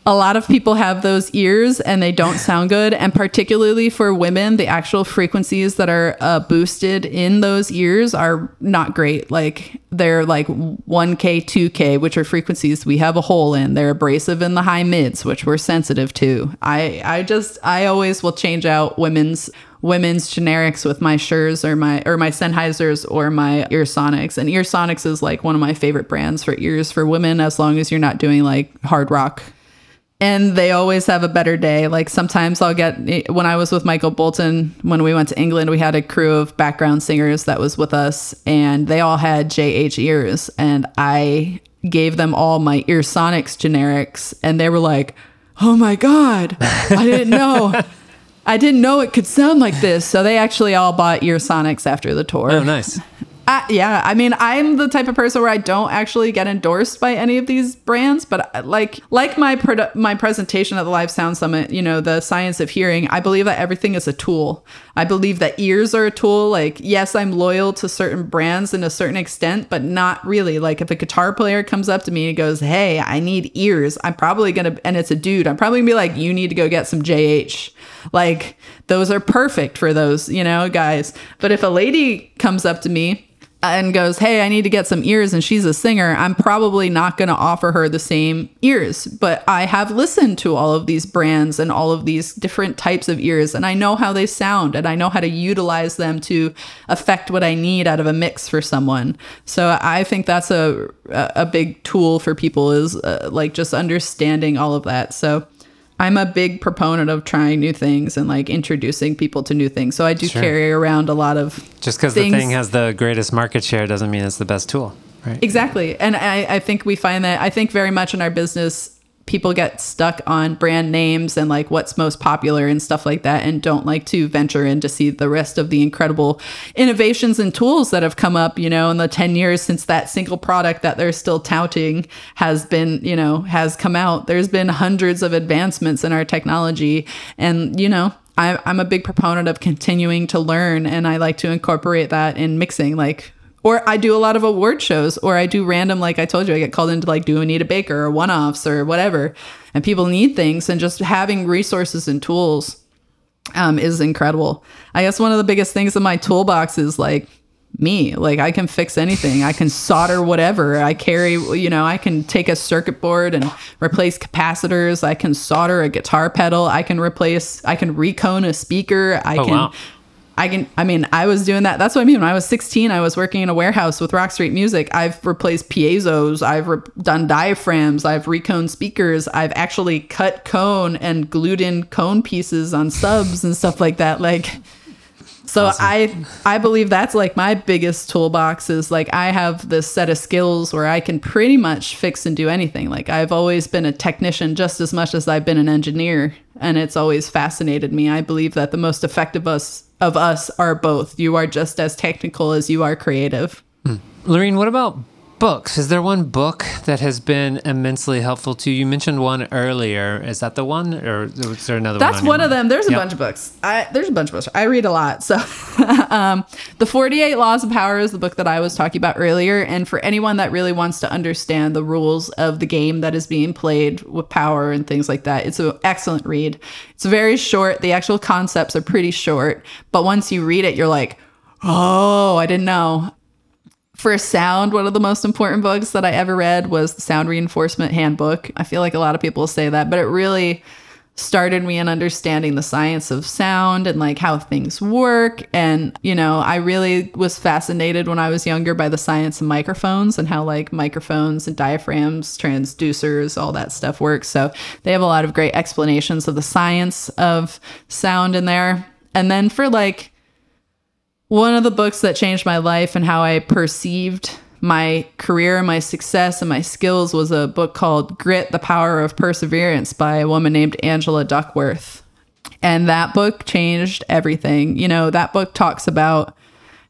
a lot of people have those ears and they don't sound good. And particularly for women, the actual frequencies that are uh, boosted in those ears are not great. Like they're like 1K, 2K, which are frequencies we have a hole in. They're abrasive in the high mids, which we're sensitive to. I, I just, I always will change out women's women's generics with my Shure or my or my Sennheisers or my Earsonics. And Earsonics is like one of my favorite brands for ears for women as long as you're not doing like hard rock and they always have a better day. Like sometimes I'll get when I was with Michael Bolton when we went to England, we had a crew of background singers that was with us, and they all had JH ears, and I gave them all my Earsonics generics, and they were like, "Oh my god, I didn't know." I didn't know it could sound like this. So they actually all bought Earsonics after the tour. Oh, nice. I, yeah, I mean, I'm the type of person where I don't actually get endorsed by any of these brands, but uh, like like my produ- my presentation at the Live Sound Summit, you know, the science of hearing, I believe that everything is a tool. I believe that ears are a tool. Like, yes, I'm loyal to certain brands in a certain extent, but not really. Like, if a guitar player comes up to me and goes, "Hey, I need ears," I'm probably gonna, and it's a dude, I'm probably gonna be like, "You need to go get some JH." Like, those are perfect for those, you know, guys. But if a lady comes up to me and goes, Hey, I need to get some ears, and she's a singer, I'm probably not going to offer her the same ears. But I have listened to all of these brands and all of these different types of ears, and I know how they sound, and I know how to utilize them to affect what I need out of a mix for someone. So I think that's a a big tool for people is uh, like just understanding all of that. So. I'm a big proponent of trying new things and like introducing people to new things. So I do Sure. carry around a lot of Just because the thing has the greatest market share doesn't mean it's the best tool, right? Exactly. And I, I think we find that I think very much in our business, people get stuck on brand names and like what's most popular and stuff like that and don't like to venture in to see the rest of the incredible innovations and tools that have come up, you know, in the 10 years since that single product that they're still touting has been, you know, has come out. There's been hundreds of advancements in our technology. And, you know, I, I'm a big proponent of continuing to learn and I like to incorporate that in mixing. Like, or I do a lot of award shows, or I do random, like I told you, I get called into like do Anita Baker or one offs or whatever. And people need things, and just having resources and tools um, is incredible. I guess one of the biggest things in my toolbox is like me. Like I can fix anything. I can solder whatever. I carry, you know, I can take a circuit board and replace capacitors. I can solder a guitar pedal. I can replace, I can recone a speaker. I Oh, can wow. I can, I mean, I was doing that. That's what I mean. When I was 16, I was working in a warehouse with Rock Street Music. I've replaced piezos. I've re- done diaphragms. I've reconed speakers. I've actually cut cone and glued in cone pieces on subs and stuff like that. Like, so I I believe that's like my biggest toolbox is like I have this set of skills where I can pretty much fix and do anything. Like I've always been a technician just as much as I've been an engineer and it's always fascinated me. I believe that the most effective us of us are both. You are just as technical as you are creative. Hmm. Lorene, what about books? Is there one book that has been immensely helpful to you? You mentioned one earlier. Is that the one, or is there another That's one? on one of mind? them. There's a Yep. bunch of books. I there's a bunch of books. I read a lot. So, um, the 48 Laws of Power is the book that I was talking about earlier. And for anyone that really wants to understand the rules of the game that is being played with power and things like that, it's an excellent read. It's very short. The actual concepts are pretty short, but once you read it, you're like, oh, I didn't know for sound, one of the most important books that I ever read was the Sound Reinforcement Handbook. I feel like a lot of people say that, but it really started me in understanding the science of sound and like how things work. And, you know, I really was fascinated when I was younger by the science of microphones and how like microphones and diaphragms, transducers, all that stuff works. So they have a lot of great explanations of the science of sound in there. And then for like, one of the books that changed my life and how I perceived my career, my success, and my skills was a book called Grit The Power of Perseverance by a woman named Angela Duckworth. And that book changed everything. You know, that book talks about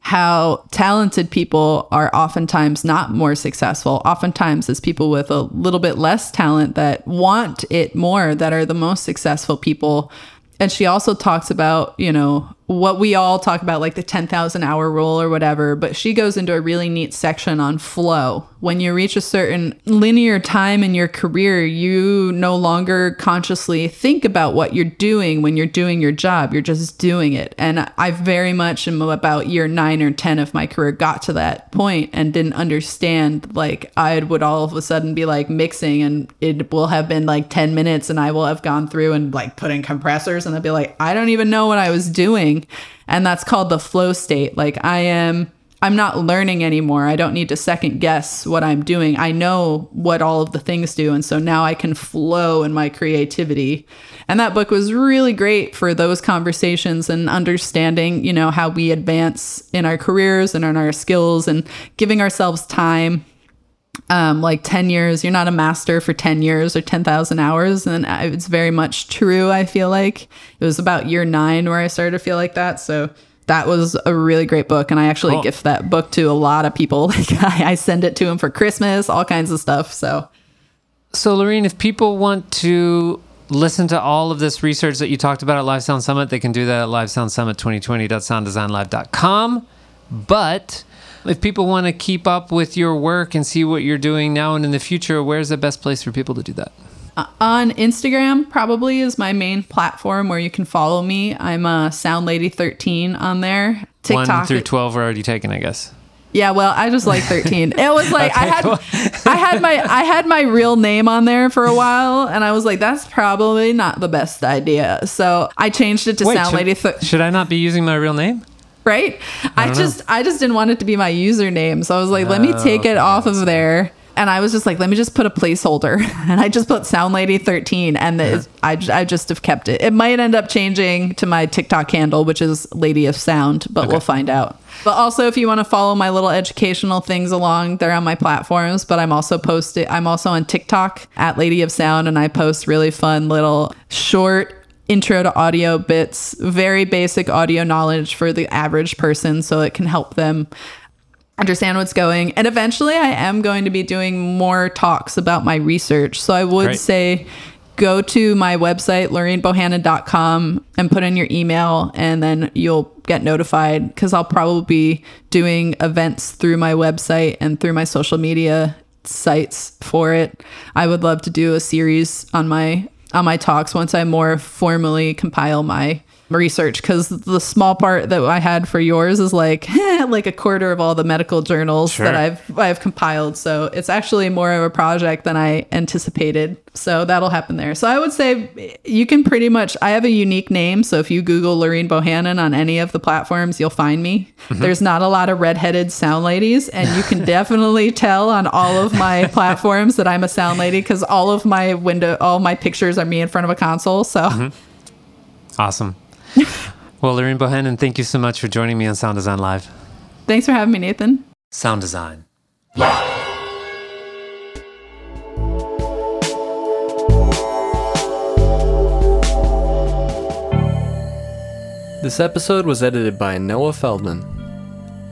how talented people are oftentimes not more successful. Oftentimes, it's people with a little bit less talent that want it more that are the most successful people. And she also talks about, you know, what we all talk about, like the 10,000 hour rule or whatever, but she goes into a really neat section on flow. When you reach a certain linear time in your career, you no longer consciously think about what you're doing when you're doing your job. You're just doing it. And I very much am about year nine or 10 of my career got to that point and didn't understand. Like, I would all of a sudden be like mixing, and it will have been like 10 minutes, and I will have gone through and like put in compressors, and I'd be like, I don't even know what I was doing. And that's called the flow state. Like, I am. I'm not learning anymore. I don't need to second guess what I'm doing. I know what all of the things do. And so now I can flow in my creativity. And that book was really great for those conversations and understanding, you know, how we advance in our careers and in our skills and giving ourselves time um, like 10 years. You're not a master for 10 years or 10,000 hours. And it's very much true, I feel like. It was about year nine where I started to feel like that. So that was a really great book. And I actually Cool. gift that book to a lot of people. Like I, I send it to them for Christmas, all kinds of stuff. So So, Lorene, if people want to listen to all of this research that you talked about at Live Sound Summit, they can do that at livesoundsummit2020.sounddesignlive.com. But if people want to keep up with your work and see what you're doing now and in the future, where's the best place for people to do that? uh, on Instagram, probably is my main platform where you can follow me. I'm a Sound Lady 13 on there. TikTok. One through 12 are already taken, I guess. Yeah, well, I just like 13. It was like I had I had my I had my real name on there for a while and I was like that's probably not the best idea. So, I changed it to Wait, Sound should, Lady th- should I not be using my real name? Right? I, know. just I just didn't want it to be my username. So I was like, let me oh, take it off of there. And I was just like, let me just put a placeholder. And I just put Sound Lady 13 and the, I just have kept it. It might end up changing to my TikTok handle, which is Lady of Sound, but we'll find out. But also if you want to follow my little educational things along, they're on my platforms, but I'm also posting I'm also on TikTok at Lady of Sound and I post really fun little short intro to audio bits, very basic audio knowledge for the average person so it can help them understand what's going. And eventually I am going to be doing more talks about my research. So I would Great. say go to my website, laurenbohannon.com and put in your email and then you'll get notified because I'll probably be doing events through my website and through my social media sites for it. I would love to do a series on my on my talks once I more formally compile my research because the small part that I had for yours is like like a quarter of all the medical journals Sure. that I've I've compiled. So it's actually more of a project than I anticipated. So that'll happen there. So I would say you can pretty much I have a unique name. So if you Google Lorene Bohannon on any of the platforms, you'll find me. Mm-hmm. There's not a lot of redheaded sound ladies, and you can definitely tell on all of my platforms that I'm a sound lady because all of my window all my pictures are me in front of a console. So mm-hmm. Awesome. Well, Lorene Bohannon, thank you so much for joining me on Sound Design Live. thanks for having me, Nathan. Sound Design. This episode was edited by Noah Feldman.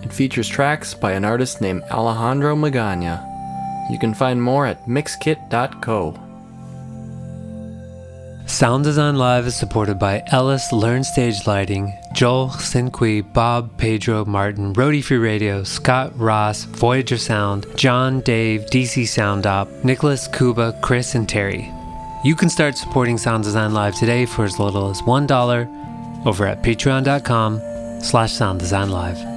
It features tracks by an artist named Alejandro Magana. You can find more at mixkit.co. Sound Design Live is supported by Ellis Learn Stage Lighting, Joel Sinqui, Bob Pedro Martin, Roadie Free Radio, Scott Ross, Voyager Sound, John Dave, DC Sound Op, Nicholas Kuba, Chris, and Terry. You can start supporting Sound Design Live today for as little as $1 over at patreon.com slash sound design live.